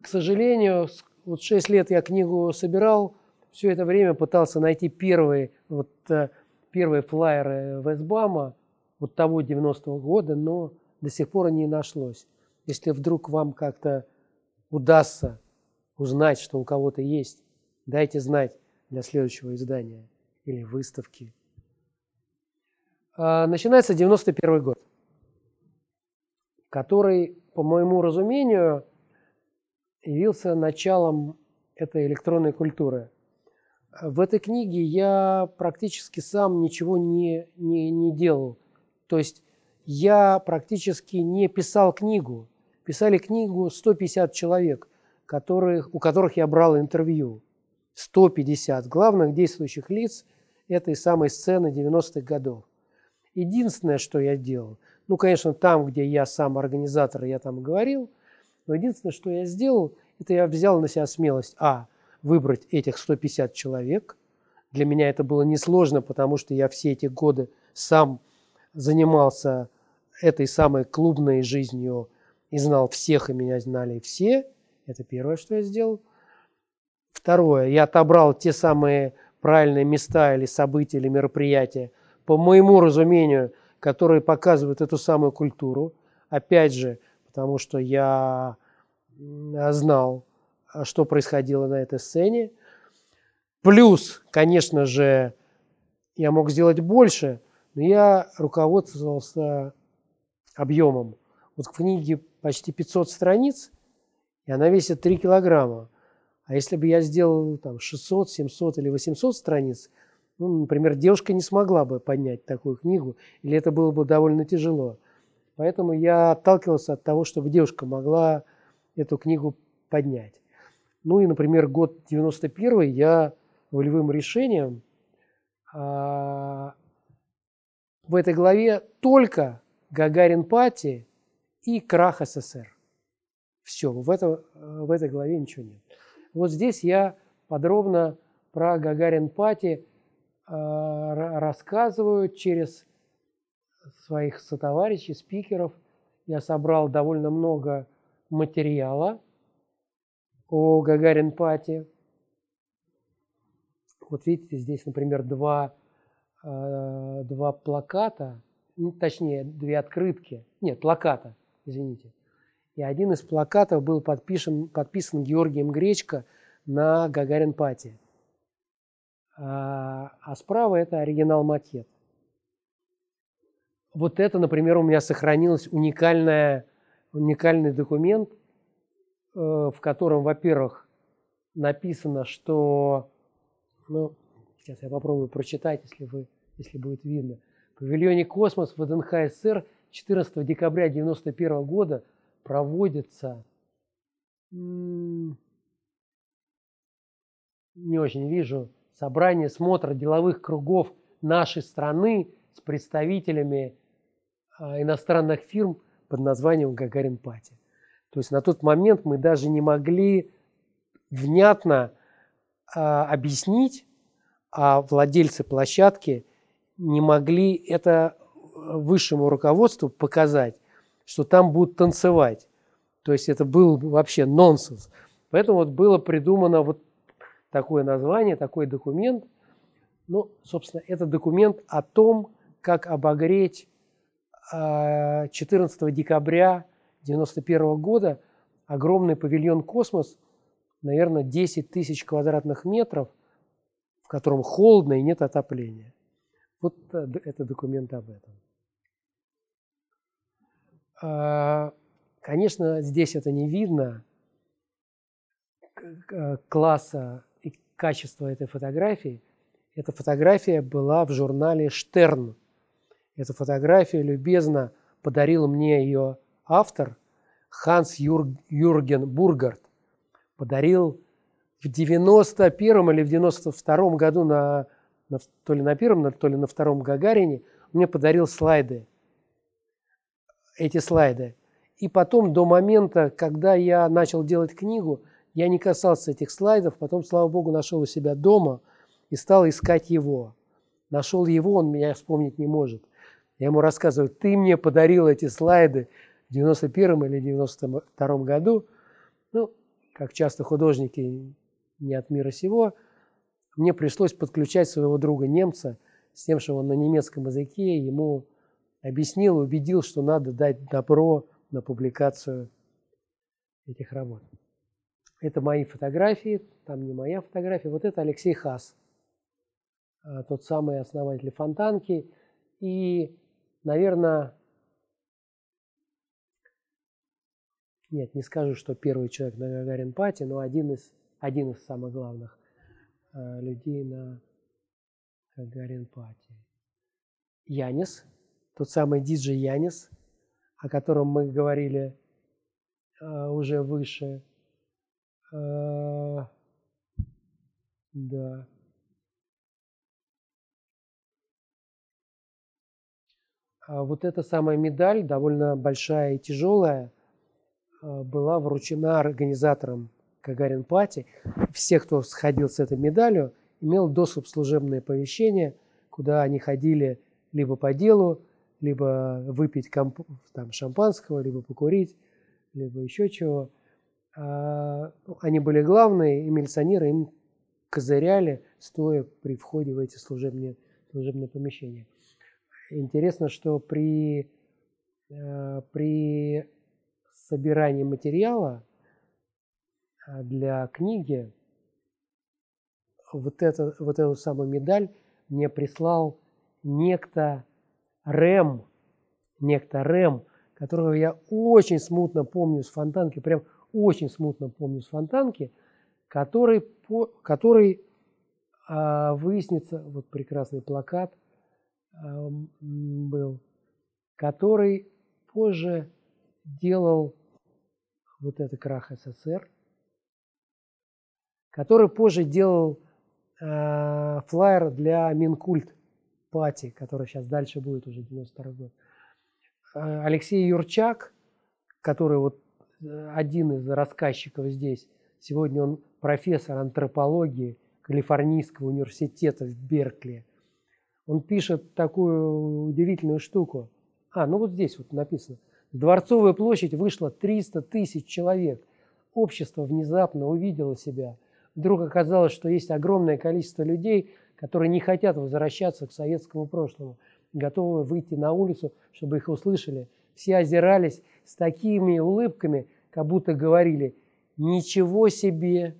к сожалению, вот 6 лет я книгу собирал, все это время пытался найти первые, вот, э, первые флайеры Вестбама, вот того 90-го года, но до сих пор не нашлось. Если вдруг вам как-то удастся узнать, что у кого-то есть, дайте знать для следующего издания или выставки. А, начинается 91 год, который, по моему разумению, явился началом этой электронной культуры. В этой книге я практически сам ничего не, не, не делал. То есть я практически не писал книгу. Писали книгу 150 человек, которых, у которых я брал интервью. 150 главных действующих лиц этой самой сцены 90-х годов. Единственное, что я делал, ну, конечно, там, где я сам организатор, я там говорил, но единственное, что я сделал, это я взял на себя смелость, а, выбрать этих 150 человек. Для меня это было несложно, потому что я все эти годы сам занимался этой самой клубной жизнью и знал всех, и меня знали все. Это первое, что я сделал. Второе, я отобрал те самые правильные места или события, или мероприятия, по моему разумению, которые показывают эту самую культуру. Опять же, потому что я знал, что происходило на этой сцене. Плюс, конечно же, я мог сделать больше, но я руководствовался объемом. Вот в книге почти 500 страниц, и она весит 3 килограмма. А если бы я сделал там 600, 700 или 800 страниц, ну, например, девушка не смогла бы поднять такую книгу, или это было бы довольно тяжело. Поэтому я отталкивался от того, чтобы девушка могла эту книгу поднять. Ну и, например, год 91 я волевым решением а, в этой главе только Гагарин Пати и крах СССР. Все, в, это, в этой главе ничего нет. Вот здесь я подробно про Гагарин Пати а, рассказываю через своих сотоварищей, спикеров. Я собрал довольно много материала о Гагарин Пати. Вот видите, здесь, например, два, а, два плаката, ну, точнее, две открытки. Нет, плаката, извините. И один из плакатов был подписан, подписан Георгием Гречко на Гагарин Пати. А, а справа это оригинал-макет. Вот это, например, у меня сохранилось уникальное, уникальный документ, э, в котором, во-первых, написано, что, ну, сейчас я попробую прочитать, если, вы, если будет видно. В павильоне «Космос» в ВДНХ СССР 14 декабря 1991 года проводится не очень вижу собрание, смотр деловых кругов нашей страны с представителями а, иностранных фирм под названием Гагарин Пати. То есть на тот момент мы даже не могли внятно а, объяснить, а владельцы площадки не могли это высшему руководству показать, что там будут танцевать. То есть это был вообще нонсенс. Поэтому вот было придумано вот такое название, такой документ. Ну, собственно, это документ о том, как обогреть 14 а, декабря 1991 года огромный павильон «Космос», наверное, 10 тысяч квадратных метров, в котором холодно и нет отопления. Вот э, это документ об этом. А, конечно, здесь это не видно, класса качество этой фотографии. Эта фотография была в журнале «Штерн». Эта фотография любезно подарил мне ее автор Ханс Юр, Юрген Бургард. Подарил в 91 или в 92 году на, на, то ли на первом, то ли на втором Гагарине мне подарил слайды. Эти слайды. И потом до момента, когда я начал делать книгу, я не касался этих слайдов, потом, слава богу, нашел у себя дома и стал искать его. Нашел его, он меня вспомнить не может. Я ему рассказываю, ты мне подарил эти слайды в 91 или 92 году. Ну, как часто художники не от мира сего, мне пришлось подключать своего друга немца с тем, что он на немецком языке ему объяснил, убедил, что надо дать добро на публикацию этих работ. Это мои фотографии, там не моя фотография. Вот это Алексей Хас, а, тот самый основатель Фонтанки. И, наверное, нет, не скажу, что первый человек на Гагарин Пати, но один из, один из самых главных э, людей на Гагарин Пати. Янис, тот самый диджей Янис, о котором мы говорили э, уже выше – а, да. А вот эта самая медаль, довольно большая и тяжелая, а, была вручена организаторам Гагарин Пати. Все, кто сходил с этой медалью, имел доступ в служебное помещение, куда они ходили либо по делу, либо выпить там, шампанского, либо покурить, либо еще чего. А, ну, они были главные, и милиционеры им козыряли, стоя при входе в эти служебные, служебные помещения. Интересно, что при, э, при собирании материала а, для книги вот, это, вот эту самую медаль мне прислал некто Рэм, некто Рэм, которого я очень смутно помню с фонтанки, прям очень смутно помню с Фонтанки, который, по, который а, выяснится, вот прекрасный плакат а, был, который позже делал вот это крах СССР, который позже делал э, флайер для Минкульт пати, который сейчас дальше будет уже 92 год. Алексей Юрчак, который вот один из рассказчиков здесь. Сегодня он профессор антропологии Калифорнийского университета в Беркли. Он пишет такую удивительную штуку. А, ну вот здесь вот написано. В Дворцовую площадь вышло 300 тысяч человек. Общество внезапно увидело себя. Вдруг оказалось, что есть огромное количество людей, которые не хотят возвращаться к советскому прошлому, готовы выйти на улицу, чтобы их услышали. Все озирались с такими улыбками, как будто говорили «Ничего себе!».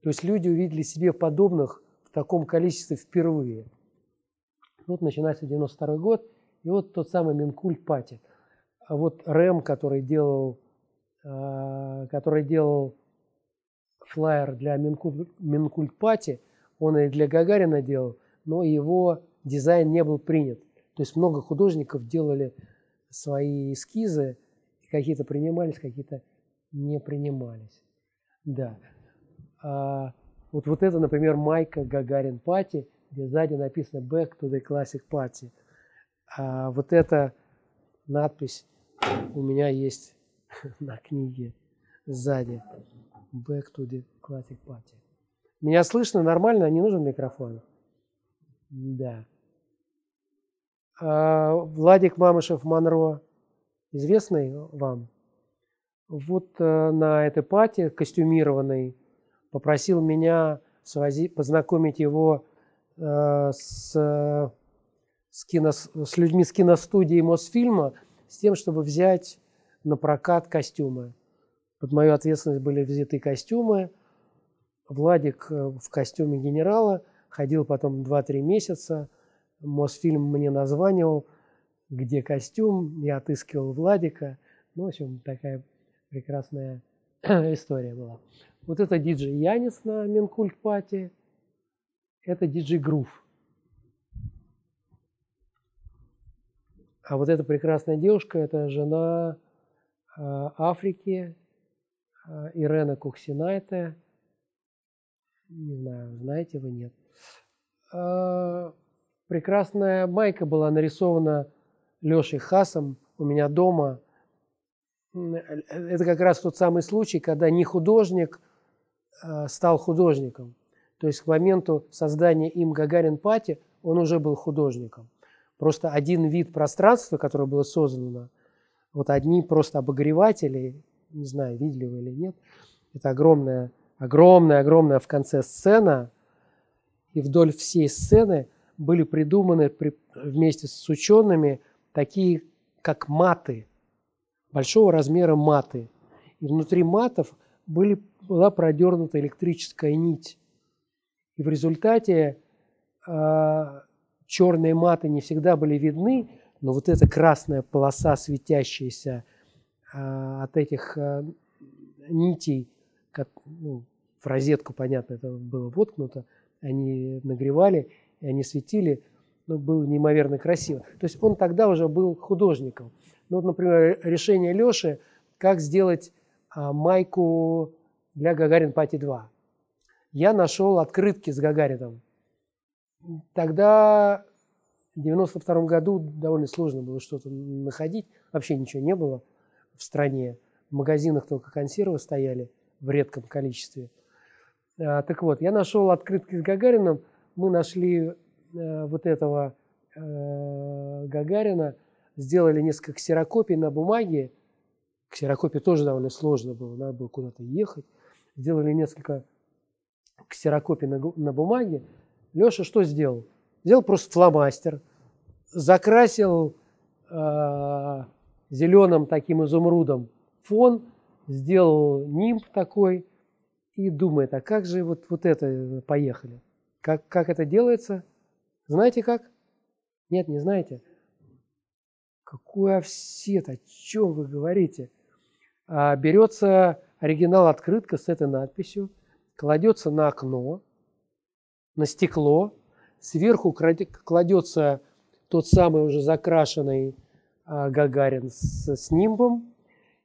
То есть люди увидели себе подобных в таком количестве впервые. Вот начинается 92 год, и вот тот самый Минкульт Пати. А вот Рэм, который делал, а, который делал флайер для Минкульт, Пати, он и для Гагарина делал, но его дизайн не был принят. То есть много художников делали свои эскизы, какие-то принимались, какие-то не принимались. Да. А, вот, вот это, например, майка Гагарин Пати, где сзади написано Back to the Classic Party. А вот эта надпись у меня есть на книге сзади. Back to the Classic Party. Меня слышно нормально, не нужен микрофон? Да. А, Владик Мамышев Монро, известный вам? Вот э, на этой пати костюмированной попросил меня свози, познакомить его э, с, с, кино, с людьми с киностудии Мосфильма с тем, чтобы взять на прокат костюмы. Под мою ответственность были взяты костюмы. Владик э, в костюме генерала ходил потом 2-3 месяца – Мосфильм мне названивал, где костюм, я отыскивал Владика. Ну, в общем, такая прекрасная история была. Вот это диджей Янис на Минкульт Пати. Это диджей Грув. А вот эта прекрасная девушка, это жена э, Африки, э, Ирена Куксинайте. Не знаю, знаете вы, нет. Э, прекрасная майка была нарисована Лешей Хасом у меня дома. Это как раз тот самый случай, когда не художник а, стал художником. То есть к моменту создания им Гагарин Пати он уже был художником. Просто один вид пространства, которое было создано, вот одни просто обогреватели не знаю, видели вы или нет. Это огромная, огромная, огромная в конце сцена, и вдоль всей сцены были придуманы при, вместе с учеными такие, как маты, большого размера маты. И внутри матов были, была продернута электрическая нить. И в результате э, черные маты не всегда были видны, но вот эта красная полоса, светящаяся э, от этих э, нитей, как, ну, в розетку, понятно, это было воткнуто, они нагревали, и они светили, ну, было неимоверно красиво. То есть он тогда уже был художником. Ну, вот, например, решение Леши, как сделать а, майку для Гагарин Пати 2. Я нашел открытки с Гагарином. Тогда в 92 году довольно сложно было что-то находить. Вообще ничего не было в стране. В магазинах только консервы стояли в редком количестве. А, так вот, я нашел открытки с Гагарином. Мы нашли э, вот этого э, Гагарина, сделали несколько ксерокопий на бумаге. Ксерокопия тоже довольно сложно было, надо было куда-то ехать. Сделали несколько ксерокопий на, на бумаге. Леша что сделал? Сделал просто фломастер, закрасил э, зеленым таким изумрудом фон, сделал нимб такой – и думает, а как же вот, вот это поехали? Как, как это делается? Знаете как? Нет, не знаете? Какой офсет? О чем вы говорите? А, берется оригинал открытка с этой надписью, кладется на окно, на стекло, сверху кладется тот самый уже закрашенный а, Гагарин с, с нимбом,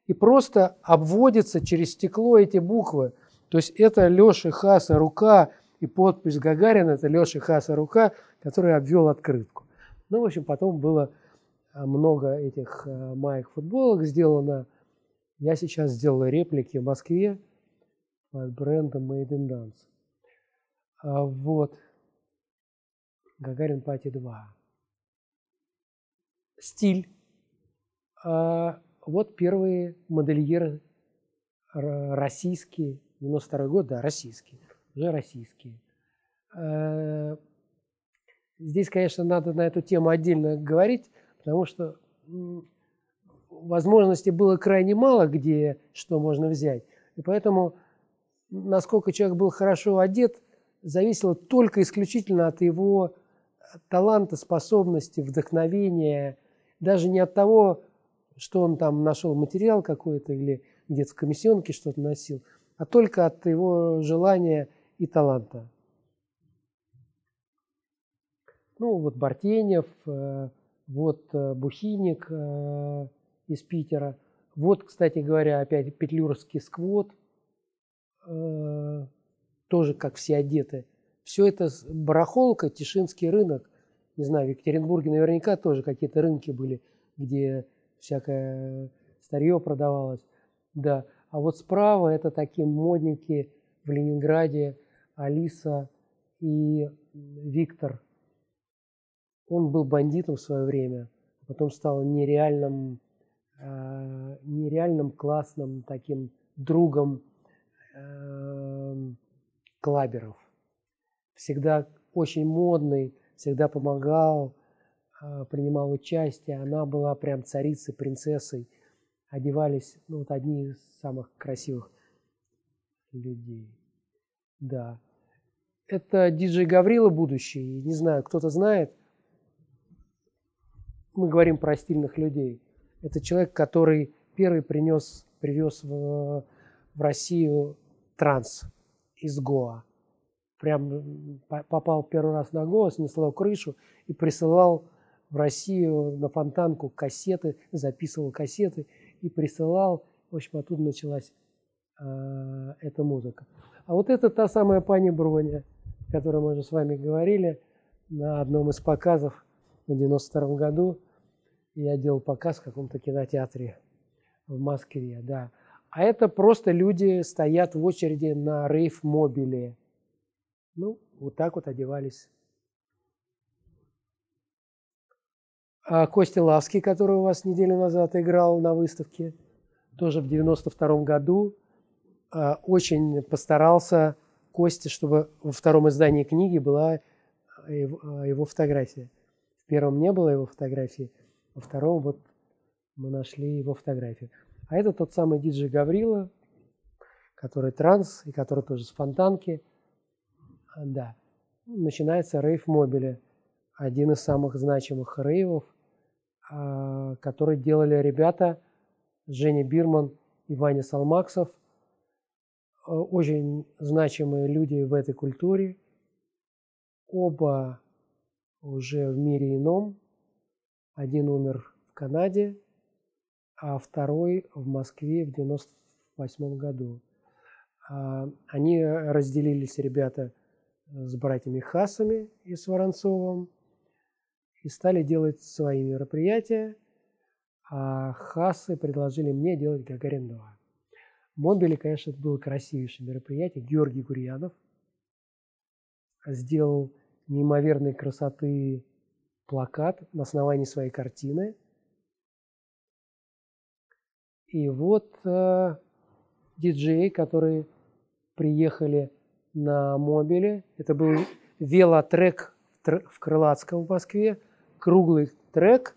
и просто обводится через стекло эти буквы – то есть это Леша Хаса рука и подпись Гагарина, это Леша Хаса рука, который обвел открытку. Ну, в общем, потом было а, много этих а, маек футболок сделано. Я сейчас сделал реплики в Москве под брендом Made in Dance. А, вот. Гагарин Пати 2. Стиль. Вот первые модельеры российские, 92 год, да, российские, уже российские. Э, здесь, конечно, надо на эту тему отдельно говорить, потому что возможностей было крайне мало, где что можно взять. И поэтому, насколько человек был хорошо одет, зависело только исключительно от его таланта, способности, вдохновения, даже не от того, что он там нашел материал какой-то или где-то в комиссионке что-то носил, а только от его желания и таланта. Ну, вот Бартенев, э, вот э, Бухиник э, из Питера, вот, кстати говоря, опять петлюрский сквот, тоже как все одеты. Все это барахолка, Тишинский рынок. Не знаю, в Екатеринбурге наверняка тоже какие-то рынки были, где всякое старье продавалось. Да. А вот справа это такие модники в Ленинграде, Алиса и Виктор. Он был бандитом в свое время, а потом стал нереальным, э, нереальным классным таким другом э, клаберов. Всегда очень модный, всегда помогал, э, принимал участие. Она была прям царицей, принцессой одевались, ну, вот одни из самых красивых людей. Да. Это диджей Гаврила будущий. Не знаю, кто-то знает. Мы говорим про стильных людей. Это человек, который первый принес, привез в, в Россию транс из Гоа. Прям попал первый раз на Гоа, снесло крышу и присылал в Россию на фонтанку кассеты, записывал кассеты и присылал. В общем, оттуда началась э, эта музыка. А вот это та самая пани Броня, которой мы уже с вами говорили на одном из показов в 92 году. Я делал показ в каком-то кинотеатре в Москве, да. А это просто люди стоят в очереди на рейв-мобиле. Ну, вот так вот одевались А Костя Лавский, который у вас неделю назад играл на выставке, тоже в 92 году а, очень постарался Костя, чтобы во втором издании книги была его, его фотография. В первом не было его фотографии, во втором вот мы нашли его фотографию. А это тот самый диджей Гаврила, который транс и который тоже с фонтанки. Да. Начинается рейв мобили. Один из самых значимых рейвов, а, который делали ребята Женя Бирман и Ваня Салмаксов. Очень значимые люди в этой культуре. Оба уже в мире ином. Один умер в Канаде, а второй в Москве в 98 году. А, они разделились, ребята, с братьями Хасами и с Воронцовым и стали делать свои мероприятия, а Хасы предложили мне делать Гагарин-2. Мобили, конечно, это было красивейшее мероприятие. Георгий Гурьянов сделал неимоверной красоты плакат на основании своей картины. И вот э, диджеи, которые приехали на мобиле, это был велотрек в Крылатском в Москве, круглый трек,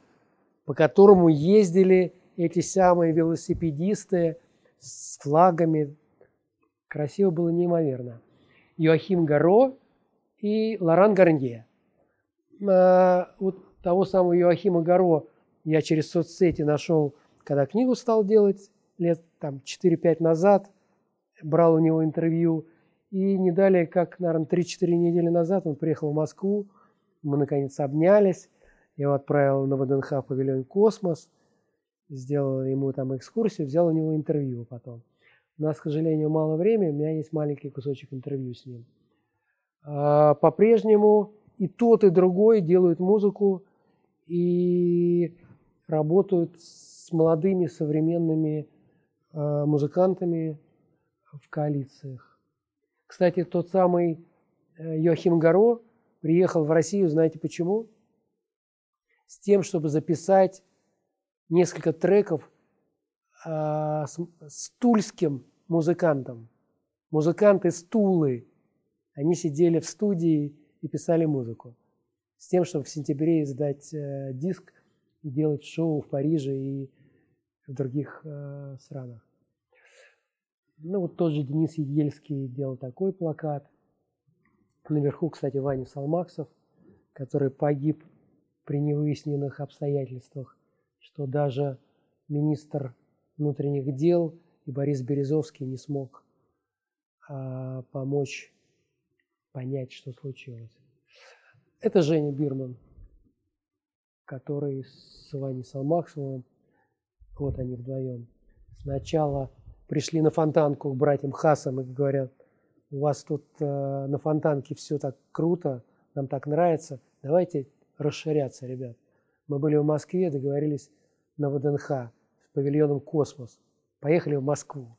по которому ездили эти самые велосипедисты с флагами. Красиво было неимоверно. Йоахим Гаро и Лоран Гарнье. А, вот того самого Йоахима Гаро я через соцсети нашел, когда книгу стал делать лет там 4-5 назад, брал у него интервью. И не далее, как, наверное, 3-4 недели назад он приехал в Москву, мы наконец обнялись, я его отправил на ВДНХ в павильон «Космос», сделал ему там экскурсию, взял у него интервью потом. У нас, к сожалению, мало времени, у меня есть маленький кусочек интервью с ним. А, по-прежнему и тот, и другой делают музыку и работают с молодыми современными а, музыкантами в коалициях. Кстати, тот самый э, Йохим Гаро приехал в Россию, знаете почему? С тем, чтобы записать несколько треков а, с, с тульским музыкантом. Музыканты Стулы – они сидели в студии и писали музыку. С тем, чтобы в сентябре издать э, диск и делать шоу в Париже и в других э, странах. Ну вот тот же Денис Ельский делал такой плакат. Наверху, кстати, Ваня Салмаксов, который погиб при невыясненных обстоятельствах, что даже министр внутренних дел и Борис Березовский не смог а, помочь понять, что случилось. Это Женя Бирман, который с Ваней Салмаксовым, вот они вдвоем, сначала пришли на фонтанку к братьям Хасам и говорят, у вас тут э, на фонтанке все так круто, нам так нравится, давайте расширяться, ребят. Мы были в Москве, договорились на ВДНХ с павильоном «Космос». Поехали в Москву.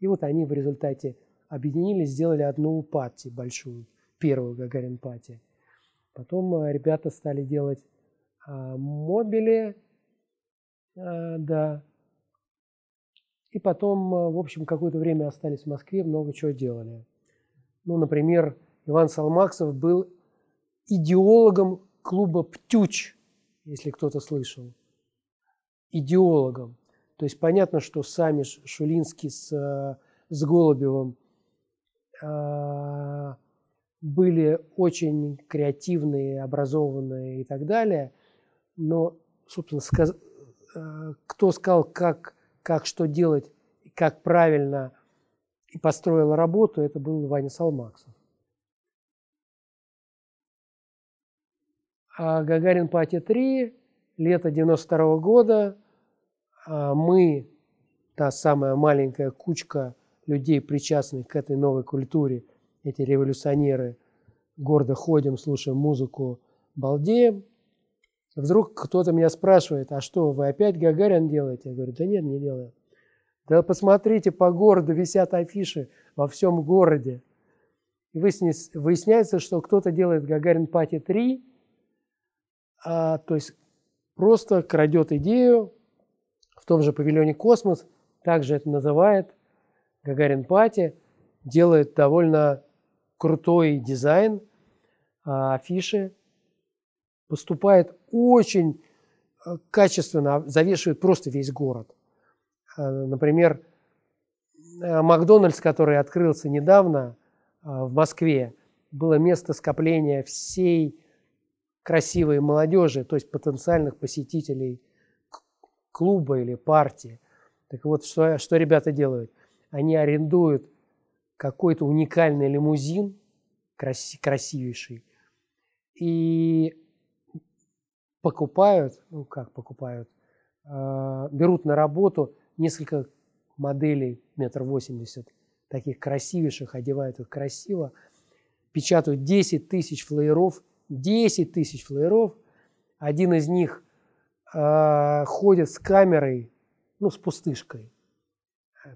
И вот они в результате объединились, сделали одну party большую первую Гагарин Party. Потом э, ребята стали делать а, мобили, а, да. И потом, э, в общем, какое-то время остались в Москве, много чего делали. Ну, например, Иван Салмаксов был идеологом клуба «Птюч», если кто-то слышал. Идеологом. То есть понятно, что сами Шулинский с, с Голубевым а, были очень креативные, образованные и так далее, но, собственно, сказ... Э, кто сказал, как, как что делать, как правильно и построил работу, это был Ваня Салмаксов. А Гагарин Пати 3, лето 92 -го года, мы, та самая маленькая кучка людей, причастных к этой новой культуре – эти революционеры, гордо ходим, слушаем музыку, балдеем. Вдруг кто-то меня спрашивает, а что, вы опять Гагарин делаете? Я говорю, да нет, не делаю. Да посмотрите, по городу висят афиши во всем городе. И выясняется, что кто-то делает Гагарин Party 3, а, то есть просто крадет идею в том же павильоне «Космос», также это называет, Гагарин Пати, делает довольно крутой дизайн, а афиши, поступает очень э, качественно, завешивает просто весь город. Э, например, э, Макдональдс, который открылся недавно в Москве, было место скопления всей красивой молодежи, то есть потенциальных посетителей клуба или партии. Так вот, что, что ребята делают? Они арендуют какой-то уникальный лимузин, краси, красивейший, и покупают, ну как покупают, э, берут на работу несколько моделей метр восемьдесят, таких красивейших, одевают их красиво, печатают 10 тысяч флееров, 10 тысяч флееров, один из них э, ходит с камерой, ну с пустышкой,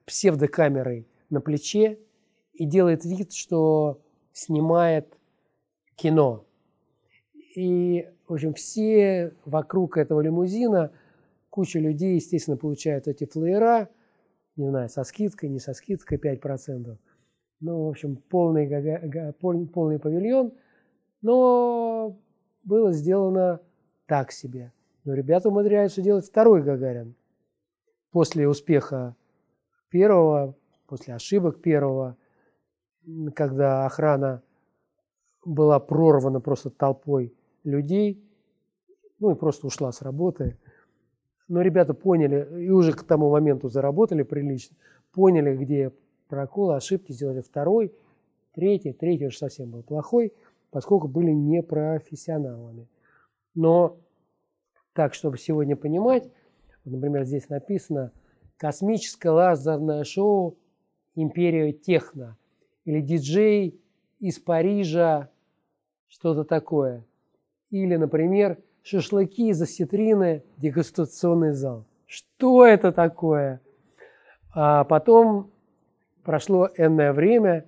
псевдокамерой на плече и делает вид, что снимает кино. И, в общем, все вокруг этого лимузина, куча людей, естественно, получают эти флеера, не знаю, со скидкой, не со скидкой, 5%. Ну, в общем, полный, полный павильон, но было сделано так себе. Но ребята умудряются делать второй Гагарин. После успеха первого, после ошибок первого, когда охрана была прорвана просто толпой людей, ну и просто ушла с работы. Но ребята поняли, и уже к тому моменту заработали прилично, поняли, где проколы, ошибки, сделали второй, третий, третий уже совсем был плохой, поскольку были непрофессионалами. Но так, чтобы сегодня понимать, например, здесь написано «Космическое лазерное шоу «Империя техно» или «Диджей из Парижа что-то такое. Или, например, шашлыки из осетрины, дегустационный зал. Что это такое? А потом прошло энное время,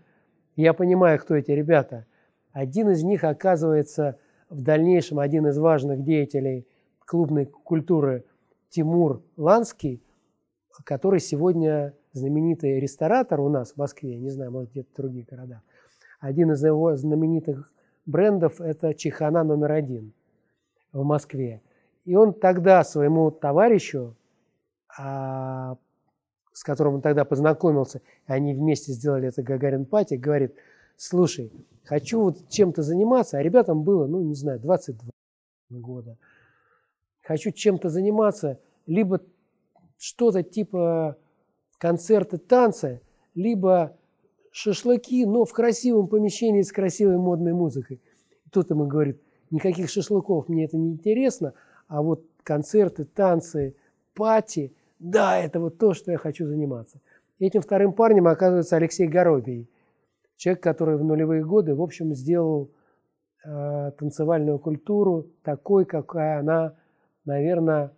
я понимаю, кто эти ребята. Один из них оказывается в дальнейшем один из важных деятелей клубной культуры Тимур Ланский, который сегодня знаменитый ресторатор у нас в Москве, не знаю, может где-то в других городах. Один из его знаменитых брендов – это Чехана номер один в Москве. И он тогда своему товарищу, а, с которым он тогда познакомился, они вместе сделали это Гагарин Пати, говорит, слушай, хочу вот чем-то заниматься, а ребятам было, ну, не знаю, 22 года. Хочу чем-то заниматься, либо что-то типа концерты, танцы, либо шашлыки, но в красивом помещении с красивой модной музыкой. Кто-то ему говорит, никаких шашлыков, мне это не интересно, а вот концерты, танцы, пати, да, это вот то, что я хочу заниматься. Этим вторым парнем оказывается Алексей Горобий, человек, который в нулевые годы, в общем, сделал э, танцевальную культуру такой, какая она, наверное,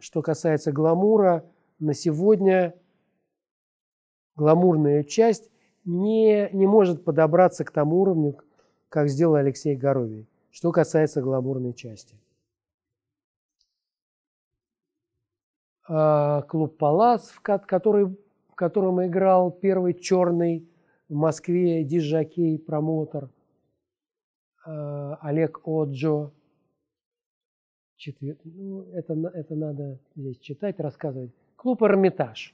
что касается гламура, на сегодня гламурная часть не, не может подобраться к тому уровню, как сделал Алексей Горовий, что касается гламурной части. А, клуб «Палац», в, который, в котором играл первый черный в Москве диджакей, промоутер а, Олег Оджо. Четвер... Ну, это, это надо здесь читать, рассказывать. Клуб «Эрмитаж»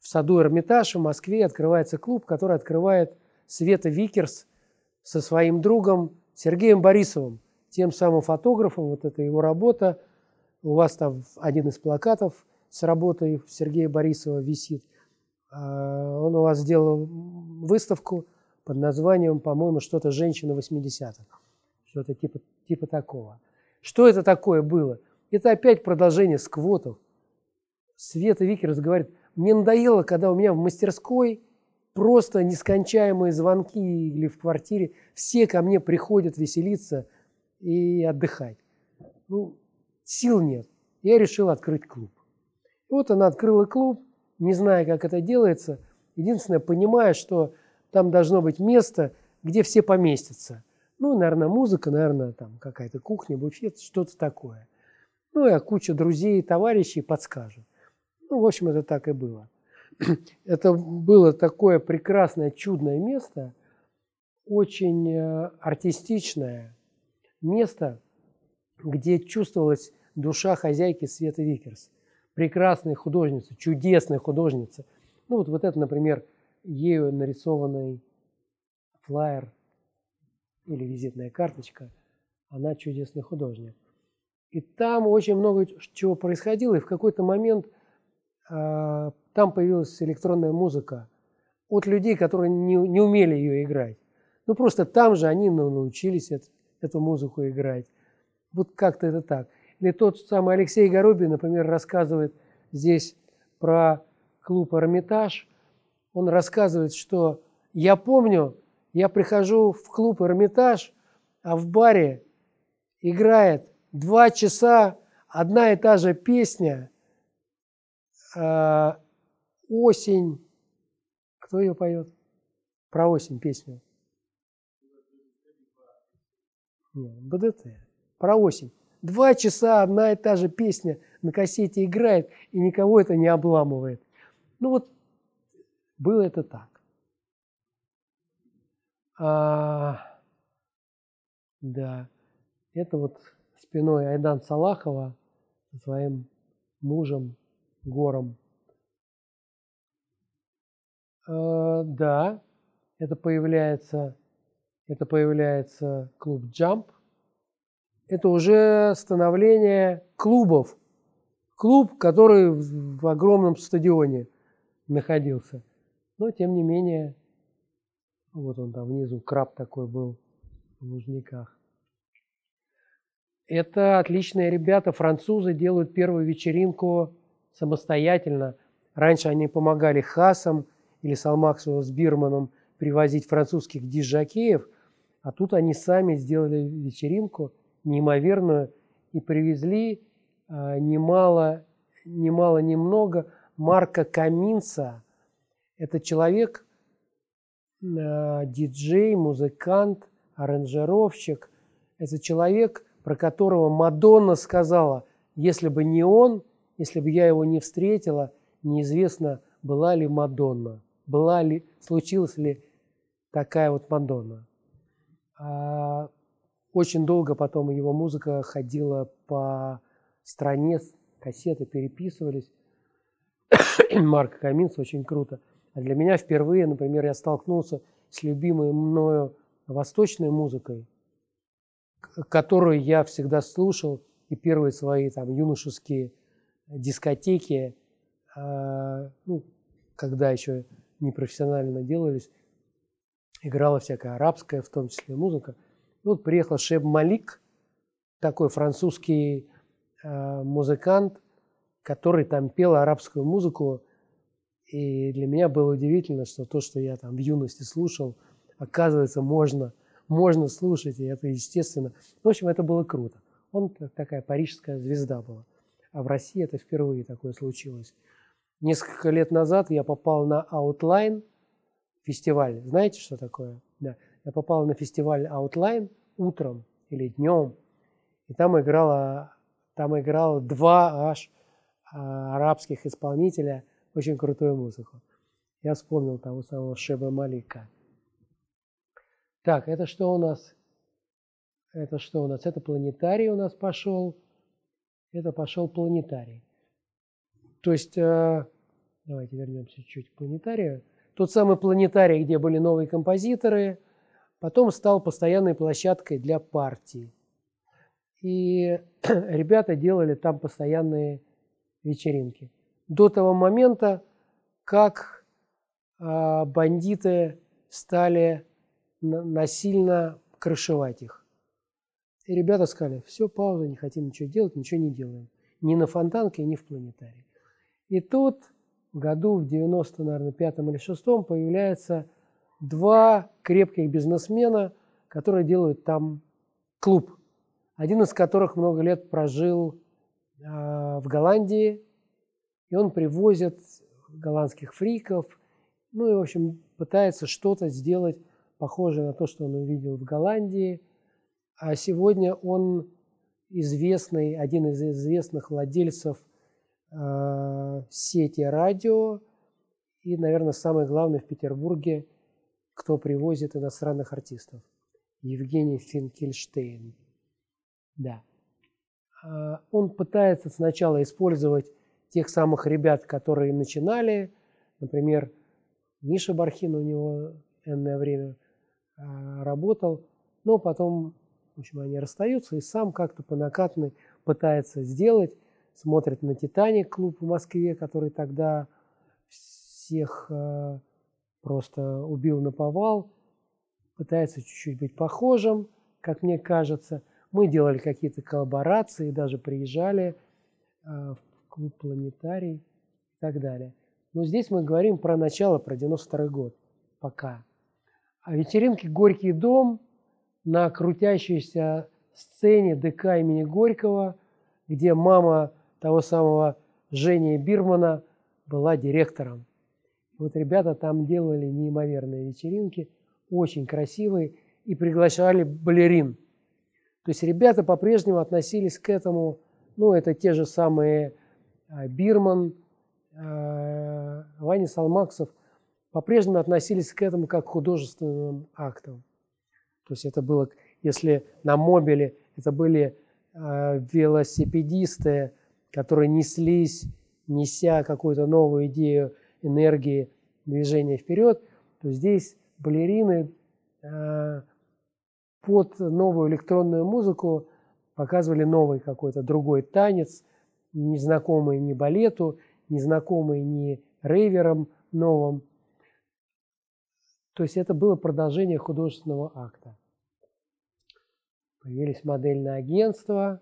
в саду Эрмитаж в Москве открывается клуб, который открывает Света Викерс со своим другом Сергеем Борисовым, тем самым фотографом, вот это его работа. У вас там один из плакатов с работой Сергея Борисова висит. А, он у вас сделал выставку под названием, по-моему, что-то «Женщина 80-х». Что-то типа, типа такого. Что это такое было? Это опять продолжение сквотов. Света Викерс говорит, мне надоело, когда у меня в мастерской просто нескончаемые звонки или в квартире, все ко мне приходят веселиться и отдыхать. Ну, сил нет. Я решил открыть клуб. Вот она открыла клуб, не зная, как это делается. Единственное, понимая, что там должно быть место, где все поместятся. Ну, наверное, музыка, наверное, там какая-то кухня, буфет, что-то такое. Ну, и куча друзей и товарищей подскажут. Ну, в общем, это так и было. Это было такое прекрасное, чудное место, очень э, артистичное место, где чувствовалась душа хозяйки Света Викерс. Прекрасная художница, чудесная художница. Ну вот, вот это, например, ею нарисованный флаер или визитная карточка. Она чудесный художник. И там очень много чего происходило, и в какой-то момент э, там появилась электронная музыка от людей, которые не, не умели ее играть. Ну просто там же они ну, научились это, эту музыку играть. Вот как-то это так. Или тот самый Алексей Горобин, например, рассказывает здесь про клуб «Эрмитаж». Он рассказывает, что я помню, я прихожу в клуб «Эрмитаж», а в баре играет два часа одна и та же песня э, «Осень». Кто ее поет? Про осень песню. Нет, БДТ. Про осень. Два часа одна и та же песня на кассете играет, и никого это не обламывает. Ну вот, было это так. А, да, это вот спиной Айдан Салахова со своим мужем Гором. А, да, это появляется, это появляется клуб Jump. Это уже становление клубов. Клуб, который в огромном стадионе находился. Но, тем не менее, вот он там внизу, краб такой был в Лужниках. Это отличные ребята, французы делают первую вечеринку самостоятельно. Раньше они помогали Хасам или Салмаксу с Бирманом привозить французских диджакеев, а тут они сами сделали вечеринку неимоверную и привезли а, немало, немало, немного Марка Каминца. Это человек, диджей, музыкант, аранжировщик. Это человек, про которого Мадонна сказала, если бы не он, если бы я его не встретила, неизвестно, была ли Мадонна, была ли, случилась ли такая вот Мадонна. А, очень долго потом его музыка ходила по стране, кассеты переписывались. Марк Каминс очень круто. А для меня впервые, например, я столкнулся с любимой мною восточной музыкой – которую я всегда слушал, и первые свои там юношеские дискотеки, э, ну, когда еще непрофессионально делались, играла всякая арабская, в том числе музыка. И вот приехал Шеб Малик, такой французский э, музыкант, который там пел арабскую музыку. И для меня было удивительно, что то, что я там в юности слушал, оказывается, можно можно слушать, и это естественно. В общем, это было круто. Он такая парижская звезда была. А в России это впервые такое случилось. Несколько лет назад я попал на Outline фестиваль. Знаете, что такое? Да. Я попал на фестиваль Outline утром или днем. И там играло, там играло два аж а, арабских исполнителя очень крутую музыку. Я вспомнил того самого Шеба Малика. Так, это что у нас? Это что у нас? Это планетарий у нас пошел. Это пошел планетарий. То есть, э, давайте вернемся чуть к планетарию. Тот самый планетарий, где были новые композиторы, потом стал постоянной площадкой для партии. И ребята делали там постоянные вечеринки. До того момента, как э, бандиты стали насильно крышевать их. И ребята сказали, все, пауза, не хотим ничего делать, ничего не делаем. Ни на фонтанке, ни в планетарии. И тут в году, в 90, наверное, пятом или шестом появляются два крепких бизнесмена, которые делают там клуб. Один из которых много лет прожил э, в Голландии, и он привозит голландских фриков, ну и, в общем, пытается что-то сделать похожее на то, что он увидел в Голландии. А сегодня он известный, один из известных владельцев э, сети радио и, наверное, самое главное в Петербурге, кто привозит иностранных артистов. Евгений Финкельштейн. Да. А, он пытается сначала использовать тех самых ребят, которые начинали. Например, Миша Бархин у него энное время а, работал. Но потом, в общем, они расстаются, и сам как-то по накатной пытается сделать. Смотрит на «Титаник» клуб в Москве, который тогда всех а, просто убил на повал. Пытается чуть-чуть быть похожим, как мне кажется. Мы делали какие-то коллаборации, даже приезжали в клуб «Планетарий» и так далее. Но здесь мы говорим про начало, про 92 год, пока. А вечеринки «Горький дом» на крутящейся сцене ДК имени Горького, где мама того самого Жени Бирмана была директором. Вот ребята там делали неимоверные вечеринки, очень красивые, и приглашали балерин. То есть ребята по-прежнему относились к этому, ну, это те же самые Бирман, э, Ваня Салмаксов по-прежнему относились к этому как к художественным актам. То есть это было, если на мобиле это были э, велосипедисты, которые неслись, неся какую-то новую идею энергии движения вперед, то здесь балерины под новую электронную музыку показывали новый какой-то другой танец, незнакомые ни балету, незнакомые ни рейверам новым. То есть это было продолжение художественного акта. Появились модельные агентства.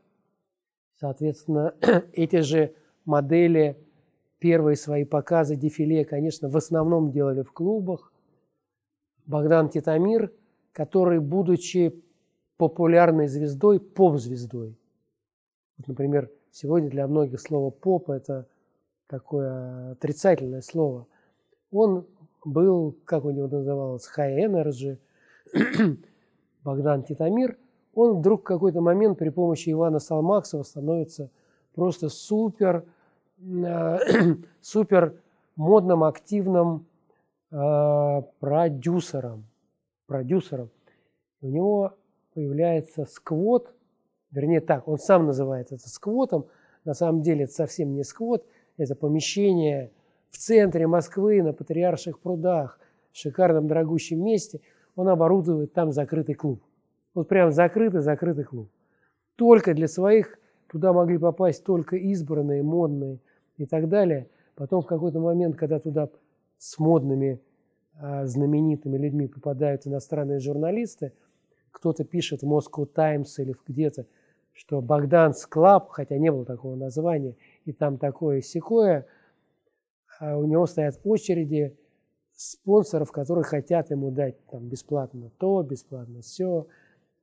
Соответственно, эти же модели, первые свои показы, дефиле, конечно, в основном делали в клубах. Богдан Титамир, который, будучи популярной звездой, поп-звездой. Вот, например, Сегодня для многих слово «поп» – это такое отрицательное слово. Он был, как у него называлось, high energy, Богдан Титамир. Он вдруг в какой-то момент при помощи Ивана Салмаксова становится просто супер, э, супер модным, активным э, продюсером. продюсером. У него появляется сквот – Вернее так, он сам называет это сквотом. На самом деле это совсем не сквот, это помещение в центре Москвы, на Патриарших прудах, в шикарном дорогущем месте. Он оборудует там закрытый клуб. Вот прям закрытый-закрытый клуб. Только для своих туда могли попасть только избранные, модные и так далее. Потом в какой-то момент, когда туда с модными, а, знаменитыми людьми попадают иностранные журналисты, кто-то пишет в Moscow Times или где-то, что Богдан's Club, хотя не было такого названия, и там такое секое, а у него стоят очереди спонсоров, которые хотят ему дать там бесплатно то, бесплатно все,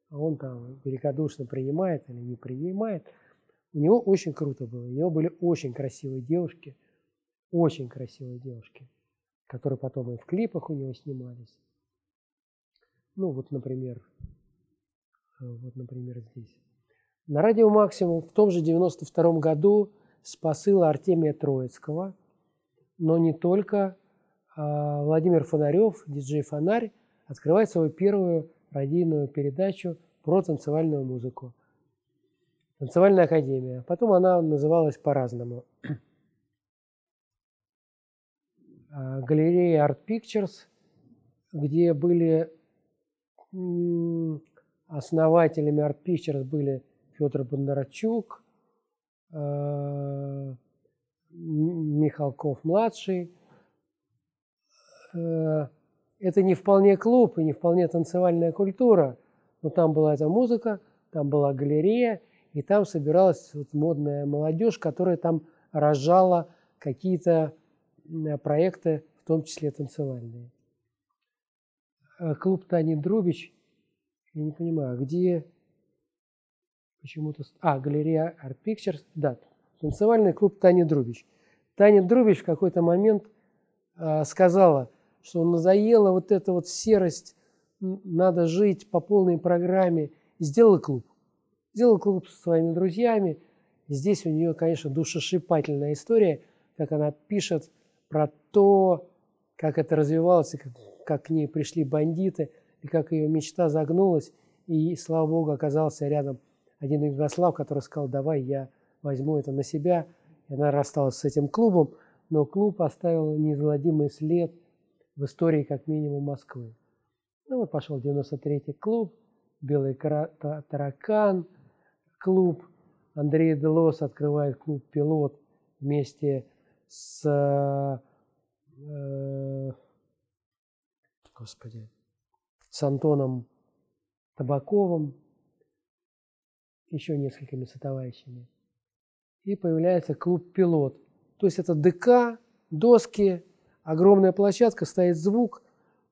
а он там великодушно принимает или не принимает. У него очень круто было, у него были очень красивые девушки, очень красивые девушки, которые потом и в клипах у него снимались. Ну вот, например, вот, например, здесь. На радио «Максимум» в том же 92 году с посыла Артемия Троицкого, но не только, а Владимир Фонарев, диджей «Фонарь», открывает свою первую радийную передачу про танцевальную музыку. Танцевальная академия. Потом она называлась по-разному. А, галерея Art Pictures, где были основателями Art Pictures были Федор Бондарчук, э, Михалков-младший. Э, это не вполне клуб и не вполне танцевальная культура, но там была эта музыка, там была галерея, и там собиралась вот модная молодежь, которая там рожала какие-то проекты, в том числе танцевальные. Э, клуб Тани Друбич, я не понимаю, где почему-то... А, галерея Art Pictures, да, танцевальный клуб Тани Друбич. Таня Друбич в какой-то момент э, сказала, что надоела вот эта вот серость, надо жить по полной программе. Сделала клуб. Сделала клуб со своими друзьями, Здесь у нее, конечно, душесшипательная история, как она пишет про то, как это развивалось, как, как к ней пришли бандиты, и как ее мечта загнулась, и, слава богу, оказался рядом один Югослав, который сказал, давай я возьму это на себя. И она рассталась с этим клубом, но клуб оставил неизгладимый след в истории как минимум Москвы. Ну вот пошел 93-й клуб, Белый таракан клуб, Андрей Делос открывает клуб «Пилот» вместе с э, господи, с Антоном Табаковым, еще несколькими сотоварищами. И появляется клуб «Пилот». То есть это ДК, доски, огромная площадка, стоит звук,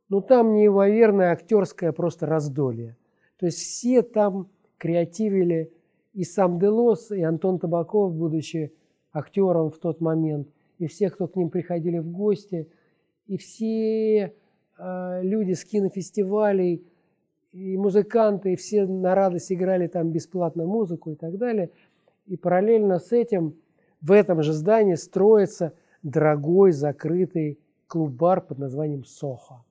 но там неимоверное актерское просто раздолье. То есть все там креативили, и сам Делос, и Антон Табаков, будучи актером в тот момент, и все, кто к ним приходили в гости, и все люди с кинофестивалей, и музыканты, и все на радость играли там бесплатно музыку и так далее. И параллельно с этим в этом же здании строится дорогой закрытый клуб-бар под названием «Сохо»,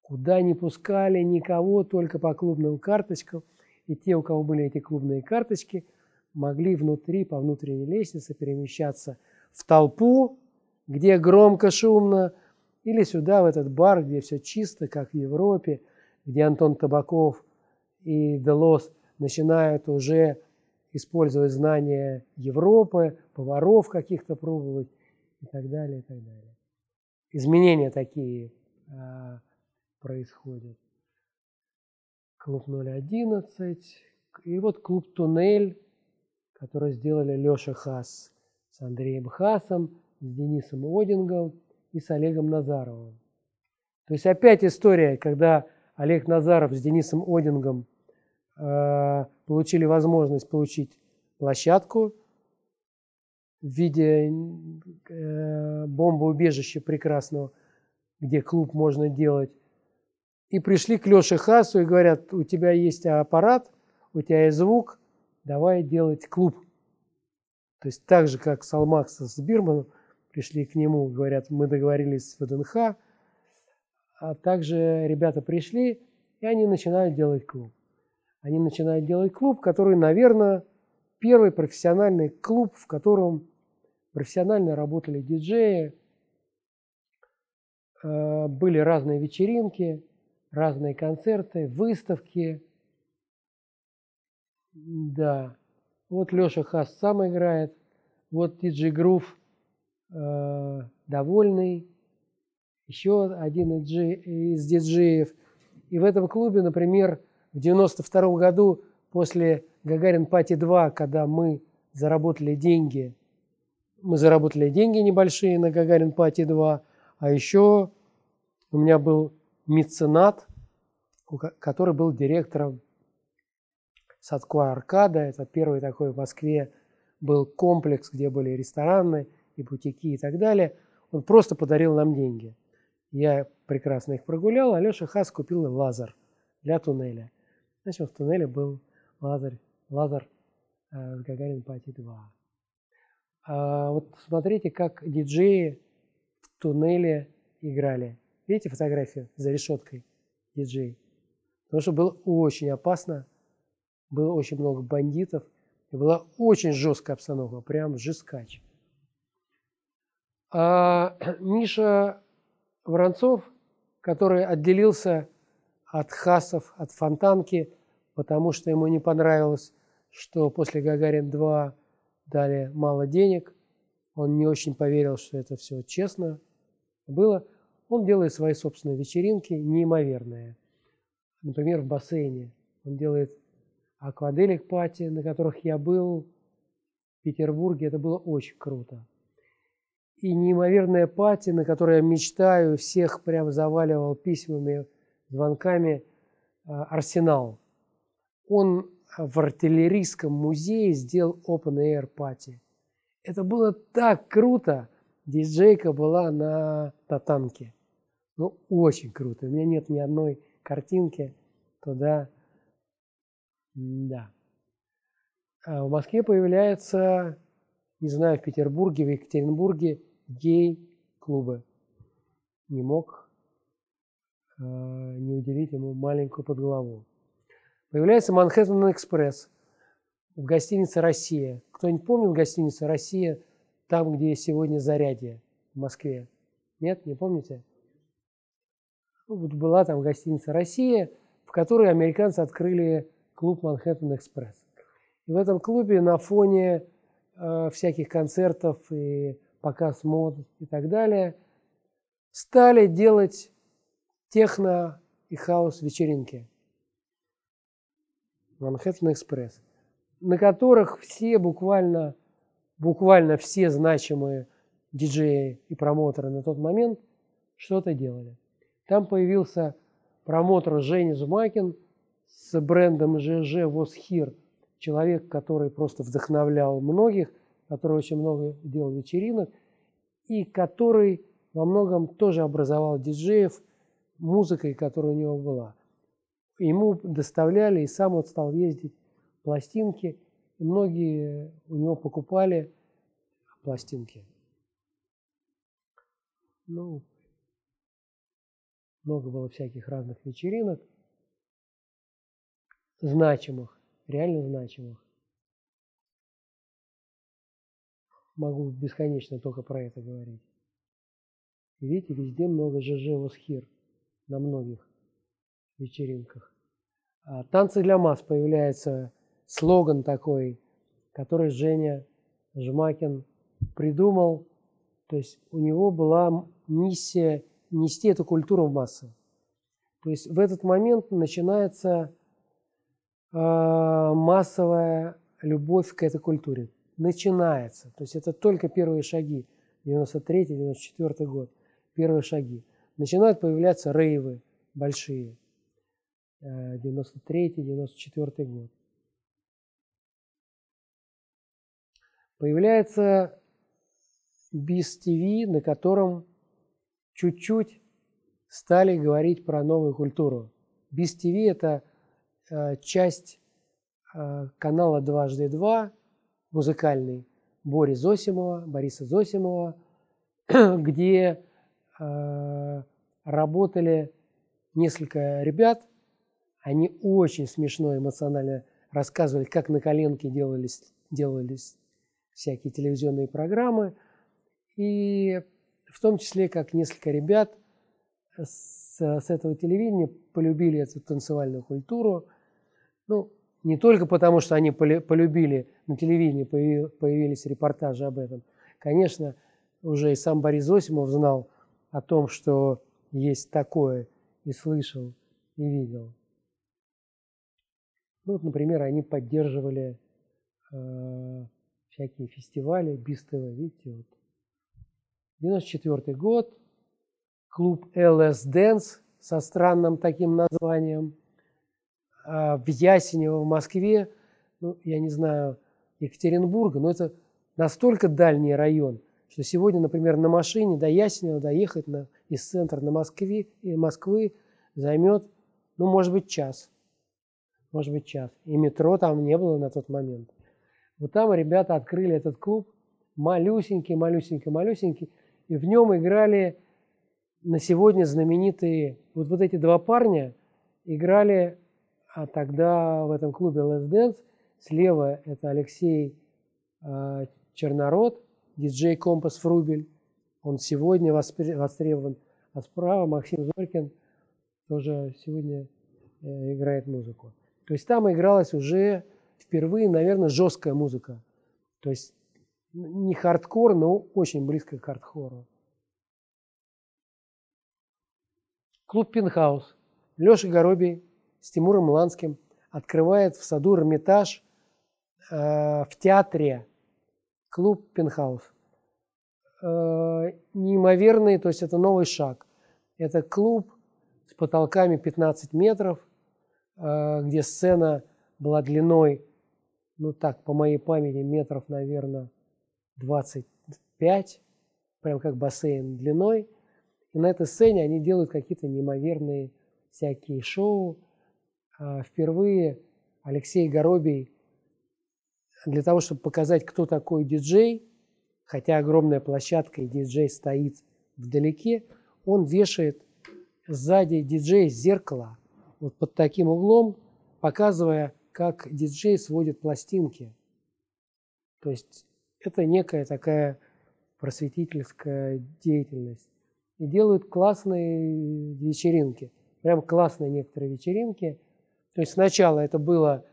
куда не пускали никого только по клубным карточкам. И те, у кого были эти клубные карточки, могли внутри, по внутренней лестнице перемещаться в толпу, где громко, шумно, или сюда, в этот бар, где все чисто, как в Европе – где Антон Табаков и Делос начинают уже использовать знания Европы, поваров каких-то пробовать и так далее, и так далее. Изменения такие а, происходят. Клуб 011. И вот клуб «Туннель», который сделали Леша Хас с Андреем Хасом, с Денисом Одингом и с Олегом Назаровым. То есть опять история, когда Олег Назаров с Денисом Одингом э, получили возможность получить площадку в виде э, бомбоубежища прекрасного, где клуб можно делать. И пришли к Леше Хасу и говорят, у тебя есть аппарат, у тебя есть звук, давай делать клуб. То есть так же, как Салмакс с Бирманом пришли к нему, говорят, мы договорились с ВДНХ, а также ребята пришли, и они начинают делать клуб. Они начинают делать клуб, который, наверное, первый профессиональный клуб, в котором профессионально работали диджеи, э, были разные вечеринки, разные концерты, выставки. Да, вот Леша Хас сам играет, вот диджей Грув э, довольный, еще один из диджеев. И в этом клубе, например, в 92 году после Гагарин Пати 2, когда мы заработали деньги, мы заработали деньги небольшие на Гагарин Пати 2, а еще у меня был меценат, который был директором Садко Аркада. Это первый такой в Москве был комплекс, где были рестораны и бутики и так далее. Он просто подарил нам деньги. Я прекрасно их прогулял. Алеша Хас купил лазер для туннеля. Значит, в туннеле был лазер, лазер э, Гагарин Пати 2. А вот смотрите, как диджеи в туннеле играли. Видите фотографию за решеткой диджей? Потому что было очень опасно, было очень много бандитов, и была очень жесткая обстановка, прям жескач. А Миша Воронцов, который отделился от хасов, от фонтанки, потому что ему не понравилось, что после Гагарин-2 дали мало денег. Он не очень поверил, что это все честно было. Он делает свои собственные вечеринки, неимоверные. Например, в бассейне. Он делает акваделик пати, на которых я был в Петербурге. Это было очень круто и неимоверная пати, на которой я мечтаю, всех прям заваливал письмами, звонками, а, Арсенал. Он в артиллерийском музее сделал open air пати. Это было так круто. Диджейка была на, на танке. Ну, очень круто. У меня нет ни одной картинки туда. Да. А в Москве появляется, не знаю, в Петербурге, в Екатеринбурге гей-клубы. Не мог э, не уделить ему маленькую подглаву. Появляется Манхэттен Экспресс в гостинице «Россия». Кто-нибудь помнит гостиницу «Россия» там, где сегодня Зарядье в Москве? Нет, не помните? Ну, вот была там гостиница «Россия», в которой американцы открыли клуб «Манхэттен Экспресс». И в этом клубе на фоне э, всяких концертов и показ мод и так далее стали делать техно и хаос вечеринки. Манхэттен Экспресс, на которых все буквально, буквально все значимые диджеи и промоутеры на тот момент что-то делали. Там появился промоутер Женя Зумакин с брендом ЖЖ Восхир, человек, который просто вдохновлял многих, который очень много делал вечеринок и который во многом тоже образовал диджеев музыкой, которая у него была. Ему доставляли, и сам он стал ездить пластинки, и многие у него покупали пластинки. Ну, много было всяких разных вечеринок, значимых, реально значимых. Могу бесконечно только про это говорить. видите, везде много ЖЖ Восхир на многих вечеринках. А танцы для масс появляется слоган такой, который Женя Жмакин придумал. То есть у него была миссия нести эту культуру в массы. То есть в этот момент начинается э, массовая любовь к этой культуре. Начинается. То есть это только первые шаги. 93-94 год. Первые шаги. Начинают появляться рейвы большие. 93-94 э, год. Появляется BIS TV, на котором чуть-чуть стали говорить про новую культуру. BIS TV – это э, часть э, канала «Дважды два», музыкальный, Бори Зосимова, Бориса Зосимова, где э, работали несколько ребят. Они очень смешно, эмоционально рассказывали, как на коленке делались, делались всякие телевизионные программы. И в том числе, как несколько ребят с, с этого телевидения полюбили эту танцевальную культуру. Ну, не только потому, что они полюбили, на телевидении появились репортажи об этом. Конечно, уже и сам Борис Зосимов знал о том, что есть такое, и слышал, и видел. Ну, вот, например, они поддерживали э, всякие фестивали, БИС-ТВ, видите, вот 94 год, клуб LS Dance со странным таким названием а, в Ясенево в Москве, ну, я не знаю, Екатеринбурга, но это настолько дальний район, что сегодня, например, на машине до Ясенева доехать на, из центра на Москве, Москвы займет, ну, может быть, час. Может быть, час. И метро там не было на тот момент. Вот там ребята открыли этот клуб, малюсенький, малюсенький, малюсенький, и в нем играли на сегодня знаменитые, вот, вот эти два парня играли а тогда в этом клубе Let's Dance. Слева это Алексей э, Чернород, диджей Компас Фрубель. Он сегодня востребован. А справа Максим Зорькин тоже сегодня э, играет музыку. То есть там игралась уже впервые, наверное, жесткая музыка. То есть не хардкор, но очень близко к хардкору. Клуб «Пентхаус». Леша Горобий с Тимуром Ланским открывает в саду Эрмитаж э, в театре клуб «Пентхаус». Э, неимоверный, то есть это новый шаг. Это клуб с потолками 15 метров, э, где сцена была длиной, ну так, по моей памяти, метров, наверное, 25, прям как бассейн длиной. И на этой сцене они делают какие-то неимоверные всякие шоу. А, впервые Алексей Горобий для того, чтобы показать, кто такой диджей, хотя огромная площадка и диджей стоит вдалеке, он вешает сзади диджей зеркало вот под таким углом, показывая, как диджей сводит пластинки. То есть это некая такая просветительская деятельность. И делают классные вечеринки. Прям классные некоторые вечеринки. То есть сначала это было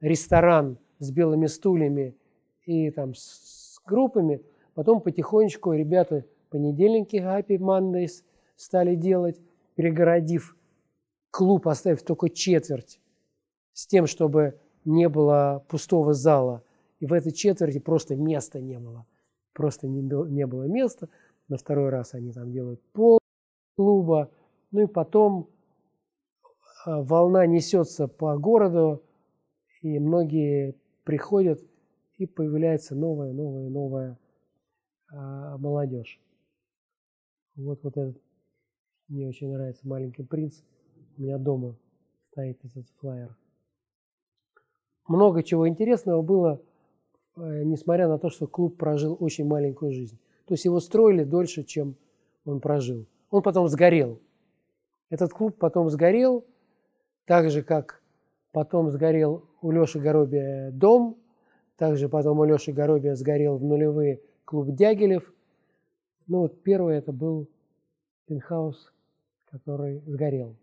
ресторан с белыми стульями и там с группами, потом потихонечку ребята понедельники Happy Mondays стали делать, перегородив клуб, оставив только четверть, с тем, чтобы не было пустого зала. И в этой четверти просто места не было. Просто не не было места. На второй раз они там делают пол клуба. Ну и потом волна несется по городу, и многие приходят, и появляется новая, новая, новая а, молодежь. Вот, вот этот мне очень нравится «Маленький принц». У меня дома стоит этот флайер. Много чего интересного было, э, несмотря на то, что клуб прожил очень маленькую жизнь. То есть его строили дольше, чем он прожил. Он потом сгорел. Этот клуб потом сгорел, так же, как потом сгорел у Леши Горобия дом, также потом у Леши Горобия сгорел в нулевые клуб Дягилев. Ну вот первый это был пентхаус, который сгорел.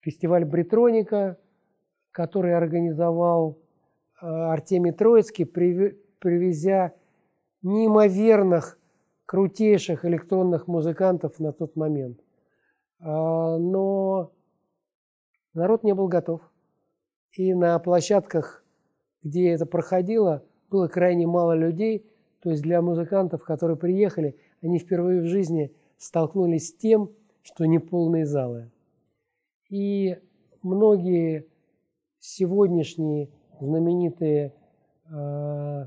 Фестиваль Бритроника, который организовал э, Артемий Троицкий, привезя неимоверных, крутейших электронных музыкантов на тот момент. А, но народ не был готов. И на площадках, где это проходило, было крайне мало людей. То есть для музыкантов, которые приехали, они впервые в жизни столкнулись с тем, что не полные залы. И многие сегодняшние знаменитые э,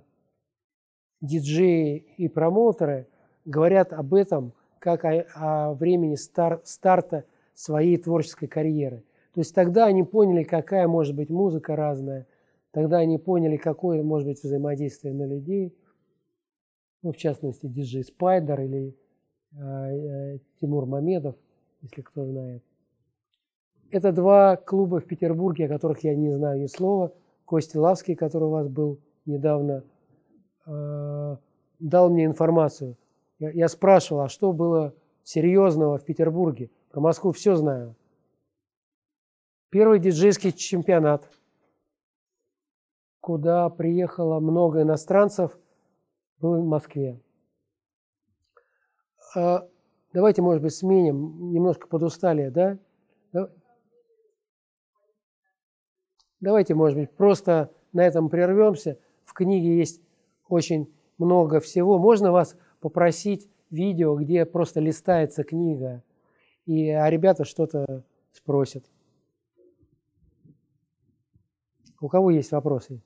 диджеи и промоутеры говорят об этом как о, о времени стар, старта своей творческой карьеры. То есть тогда они поняли, какая может быть музыка разная, тогда они поняли, какое может быть взаимодействие на людей, ну, в частности, диджей Спайдер или э, э, Тимур Мамедов, если кто знает. Это два клуба в Петербурге, о которых я не знаю ни слова. Костя Лавский, который у вас был недавно, э, дал мне информацию. Я, я спрашивал, а что было серьезного в Петербурге? Про Москву все знаю. Первый диджейский чемпионат, куда приехало много иностранцев, был в Москве. А, давайте, может быть, сменим, немножко подустали, да? Давайте, может быть, просто на этом прервемся. В книге есть очень много всего. Можно вас попросить видео, где просто листается книга, и, а ребята что-то спросят. У кого есть вопросы?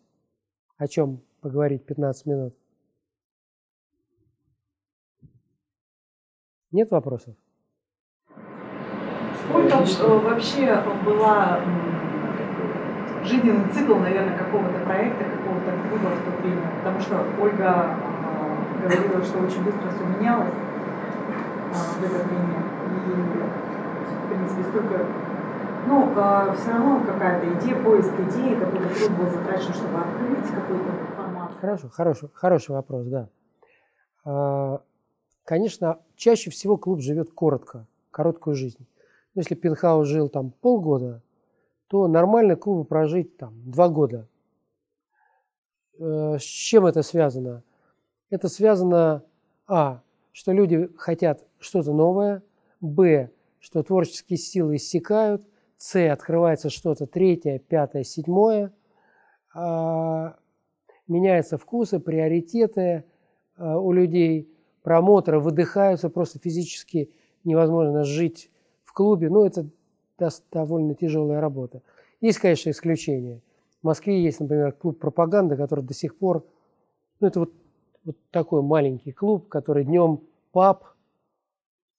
О чем поговорить 15 минут? Нет вопросов? Сколько вообще была жизненный цикл, наверное, какого-то проекта, какого-то клуба в то время? Потому что Ольга э, говорила, что очень быстро все менялось э, в это время. И, в принципе, столько ну, э, все равно какая-то идея, поиск идеи, какой-то труд был затрачен, чтобы открыть какой-то формат. Хорошо, хороший, хороший вопрос, да. А, конечно, чаще всего клуб живет коротко, короткую жизнь. Ну, если Пинхаус жил там полгода, то нормально клубу прожить там два года. Э, с чем это связано? Это связано, а, что люди хотят что-то новое, б, что творческие силы иссякают, с открывается что-то третье, пятое, седьмое. А, меняются вкусы, приоритеты а, у людей. Промоторы выдыхаются, просто физически невозможно жить в клубе. Ну, это довольно тяжелая работа. Есть, конечно, исключения. В Москве есть, например, клуб пропаганды, который до сих пор, ну, это вот, вот такой маленький клуб, который днем паб,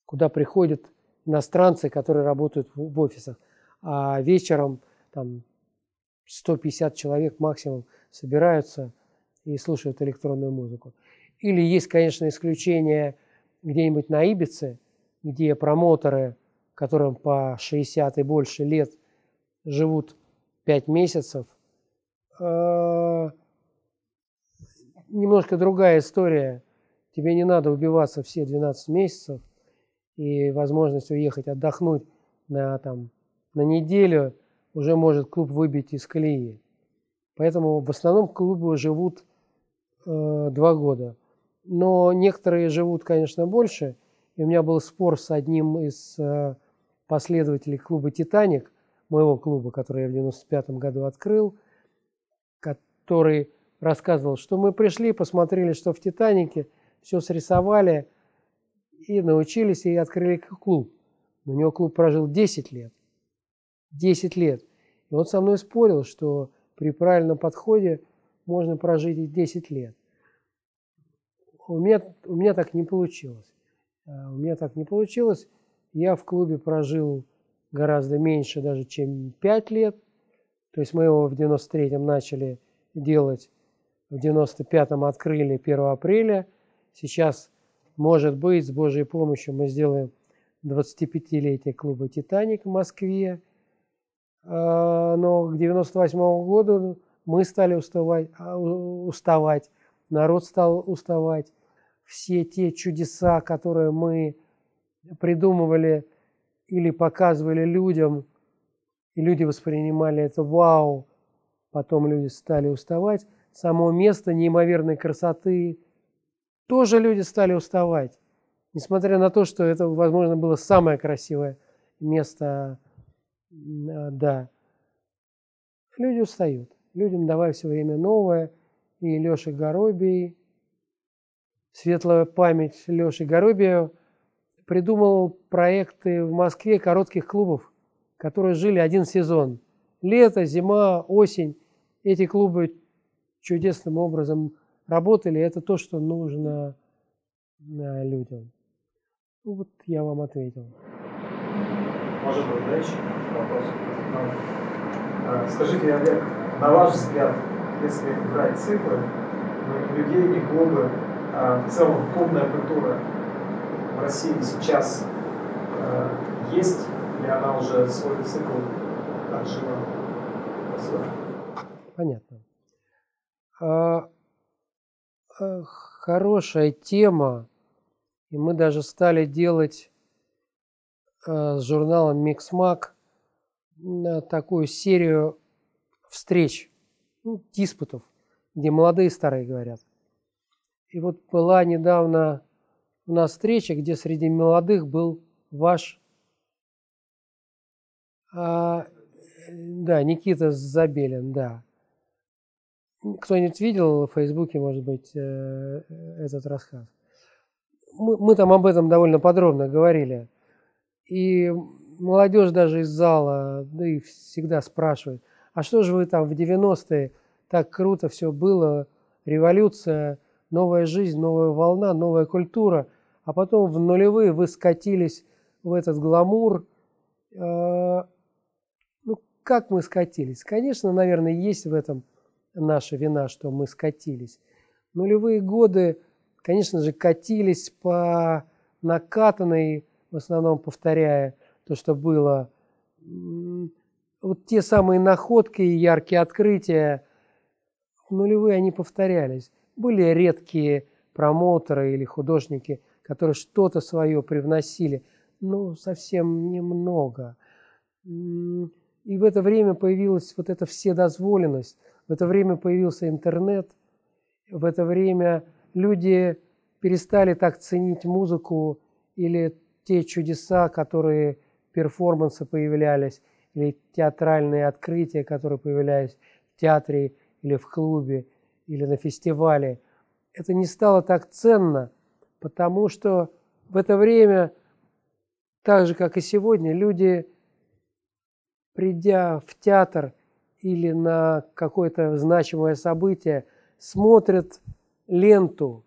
куда приходят иностранцы, которые работают в офисах а вечером там 150 человек максимум собираются и слушают электронную музыку. Или есть, конечно, исключения где-нибудь на Ибице, где промоутеры, которым по 60 и больше лет живут 5 месяцев. Э, немножко другая история. Тебе не надо убиваться все 12 месяцев, и возможность уехать отдохнуть на, там, на неделю уже может клуб выбить из колеи. Поэтому в основном клубы живут э, два года. Но некоторые живут, конечно, больше. И у меня был спор с одним из э, последователей клуба «Титаник», моего клуба, который я в 95 году открыл, который рассказывал, что мы пришли, посмотрели, что в «Титанике», все срисовали и научились, и открыли клуб. У него клуб прожил 10 лет. 10 лет. И он со мной спорил, что при правильном подходе можно прожить и 10 лет. У меня, у меня так не получилось. А, у меня так не получилось. Я в клубе прожил гораздо меньше даже, чем 5 лет. То есть мы его в 93-м начали делать, в 95-м открыли 1 апреля. Сейчас, может быть, с Божьей помощью мы сделаем 25-летие клуба «Титаник» в Москве. А, но к 98 году мы стали уставать, а, уставать, народ стал уставать. Все те чудеса, которые мы придумывали или показывали людям, и люди воспринимали это вау, потом люди стали уставать. Само место неимоверной красоты тоже люди стали уставать. Несмотря на то, что это, возможно, было самое красивое место да. Люди устают. Людям давай все время новое. И Леша Горобий, светлая память Леши Горобия, придумал проекты в Москве коротких клубов, которые жили один сезон. Лето, зима, осень. Эти клубы чудесным образом работали. Это то, что нужно а, людям. Ну, вот я вам ответил. Может быть, дальше? вопросов. А, скажите, Олег, на ваш взгляд, если брать цифры, ну, людей и клубы, а, в целом клубная культура в России сейчас а, есть, или она уже свой цикл отжила? Понятно. А, хорошая тема, и мы даже стали делать с журналом Миксмак такую серию встреч, ну, диспутов, где молодые и старые говорят. И вот была недавно у нас встреча, где среди молодых был ваш, а, да, Никита Забелин, да. Кто-нибудь видел в Фейсбуке, может быть, э, этот рассказ? Мы, мы там об этом довольно подробно говорили. И молодежь даже из зала, да и всегда спрашивает, а что же вы там в 90-е, так круто все было, революция, новая жизнь, новая волна, новая культура, а потом в нулевые вы скатились в этот гламур. А, ну, как мы скатились? Конечно, наверное, есть в этом наша вина, что мы скатились. Нулевые годы, конечно же, катились по накатанной, в основном повторяя то, что было. Вот те самые находки и яркие открытия, нулевые они повторялись. Были редкие промоутеры или художники, которые что-то свое привносили, но совсем немного. И в это время появилась вот эта вседозволенность, в это время появился интернет, в это время люди перестали так ценить музыку или те чудеса, которые перформансы появлялись, или театральные открытия, которые появлялись в театре или в клубе, или на фестивале, это не стало так ценно, потому что в это время, так же, как и сегодня, люди, придя в театр или на какое-то значимое событие, смотрят ленту.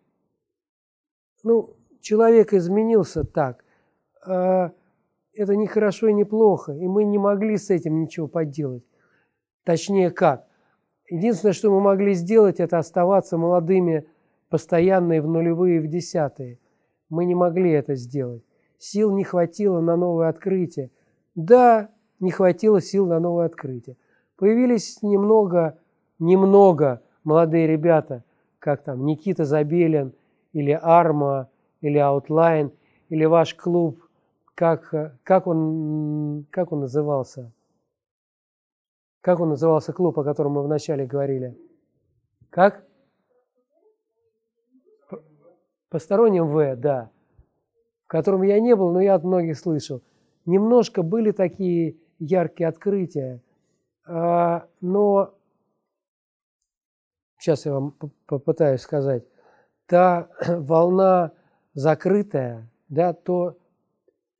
Ну, человек изменился так. А это не хорошо и не плохо, и мы не могли с этим ничего поделать. Точнее как, Единственное, что мы могли сделать, это оставаться молодыми постоянно и в нулевые, и в десятые. Мы не могли это сделать. Сил не хватило на новое открытие. Да, не хватило сил на новое открытие. Появились немного, немного молодые ребята, как там Никита Забелин, или Арма, или Аутлайн, или ваш клуб, как, как, он, как он назывался? Как он назывался клуб, о котором мы вначале говорили? Как? Посторонним В, да. В котором я не был, но я от многих слышал. Немножко были такие яркие открытия, а, но сейчас я вам попытаюсь сказать, та волна закрытая, да, то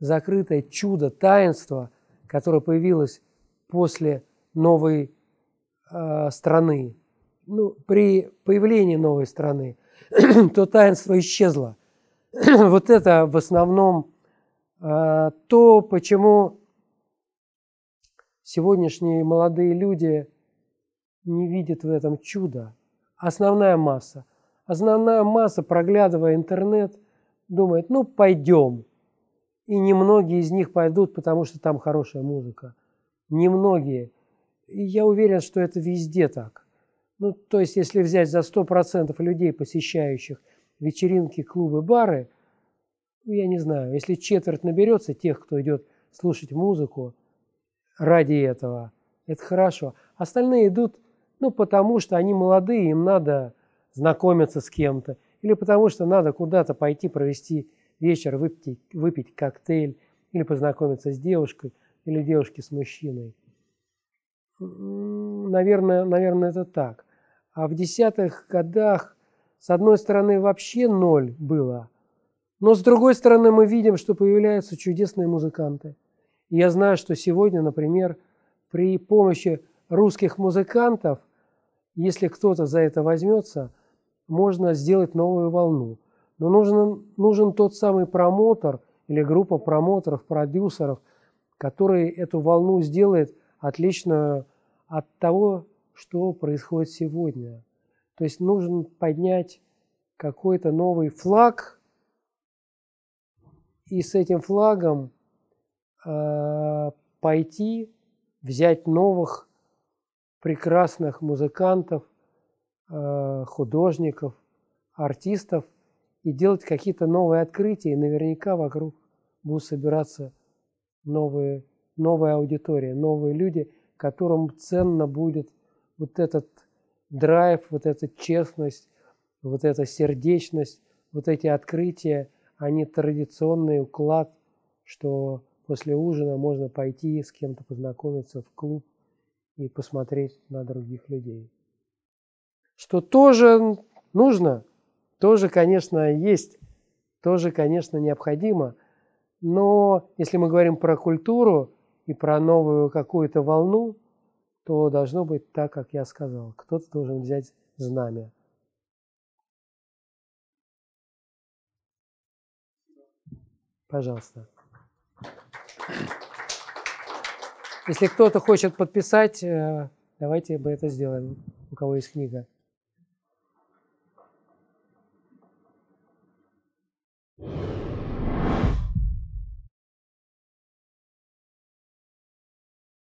закрытое чудо, таинство, которое появилось после новой э, страны, ну, при появлении новой страны, то таинство исчезло. вот это в основном э, то, почему сегодняшние молодые люди не видят в этом чуда. Основная масса. Основная масса, проглядывая интернет, думает, ну пойдем. И немногие из них пойдут, потому что там хорошая музыка. Немногие. И я уверен, что это везде так. Ну, то есть, если взять за 100% людей, посещающих вечеринки, клубы, бары, ну, я не знаю, если четверть наберется тех, кто идет слушать музыку ради этого, это хорошо. Остальные идут, ну, потому что они молодые, им надо знакомиться с кем-то, или потому что надо куда-то пойти провести вечер, выпить, выпить коктейль, или познакомиться с девушкой, или девушки с мужчиной. Наверное, наверное, это так. А в десятых годах, с одной стороны, вообще ноль было, но с другой стороны, мы видим, что появляются чудесные музыканты. И я знаю, что сегодня, например, при помощи русских музыкантов, если кто-то за это возьмется, можно сделать новую волну. Но нужен, нужен тот самый промотор или группа промоторов, продюсеров, который эту волну сделает отличную от того, что происходит сегодня. То есть нужно поднять какой-то новый флаг и с этим флагом э, пойти, взять новых прекрасных музыкантов, Э, художников, артистов и делать какие-то новые открытия. И наверняка вокруг будут собираться новые, новая аудитория, новые люди, которым ценно будет вот этот драйв, вот эта честность, вот эта сердечность, вот эти открытия, а не традиционный уклад, что после ужина можно пойти с кем-то познакомиться в клуб и посмотреть на других людей что тоже нужно, тоже, конечно, есть, тоже, конечно, необходимо. Но если мы говорим про культуру и про новую какую-то волну, то должно быть так, как я сказал. Кто-то должен взять знамя. Пожалуйста. Если кто-то хочет подписать, э, давайте мы это сделаем, у кого есть книга.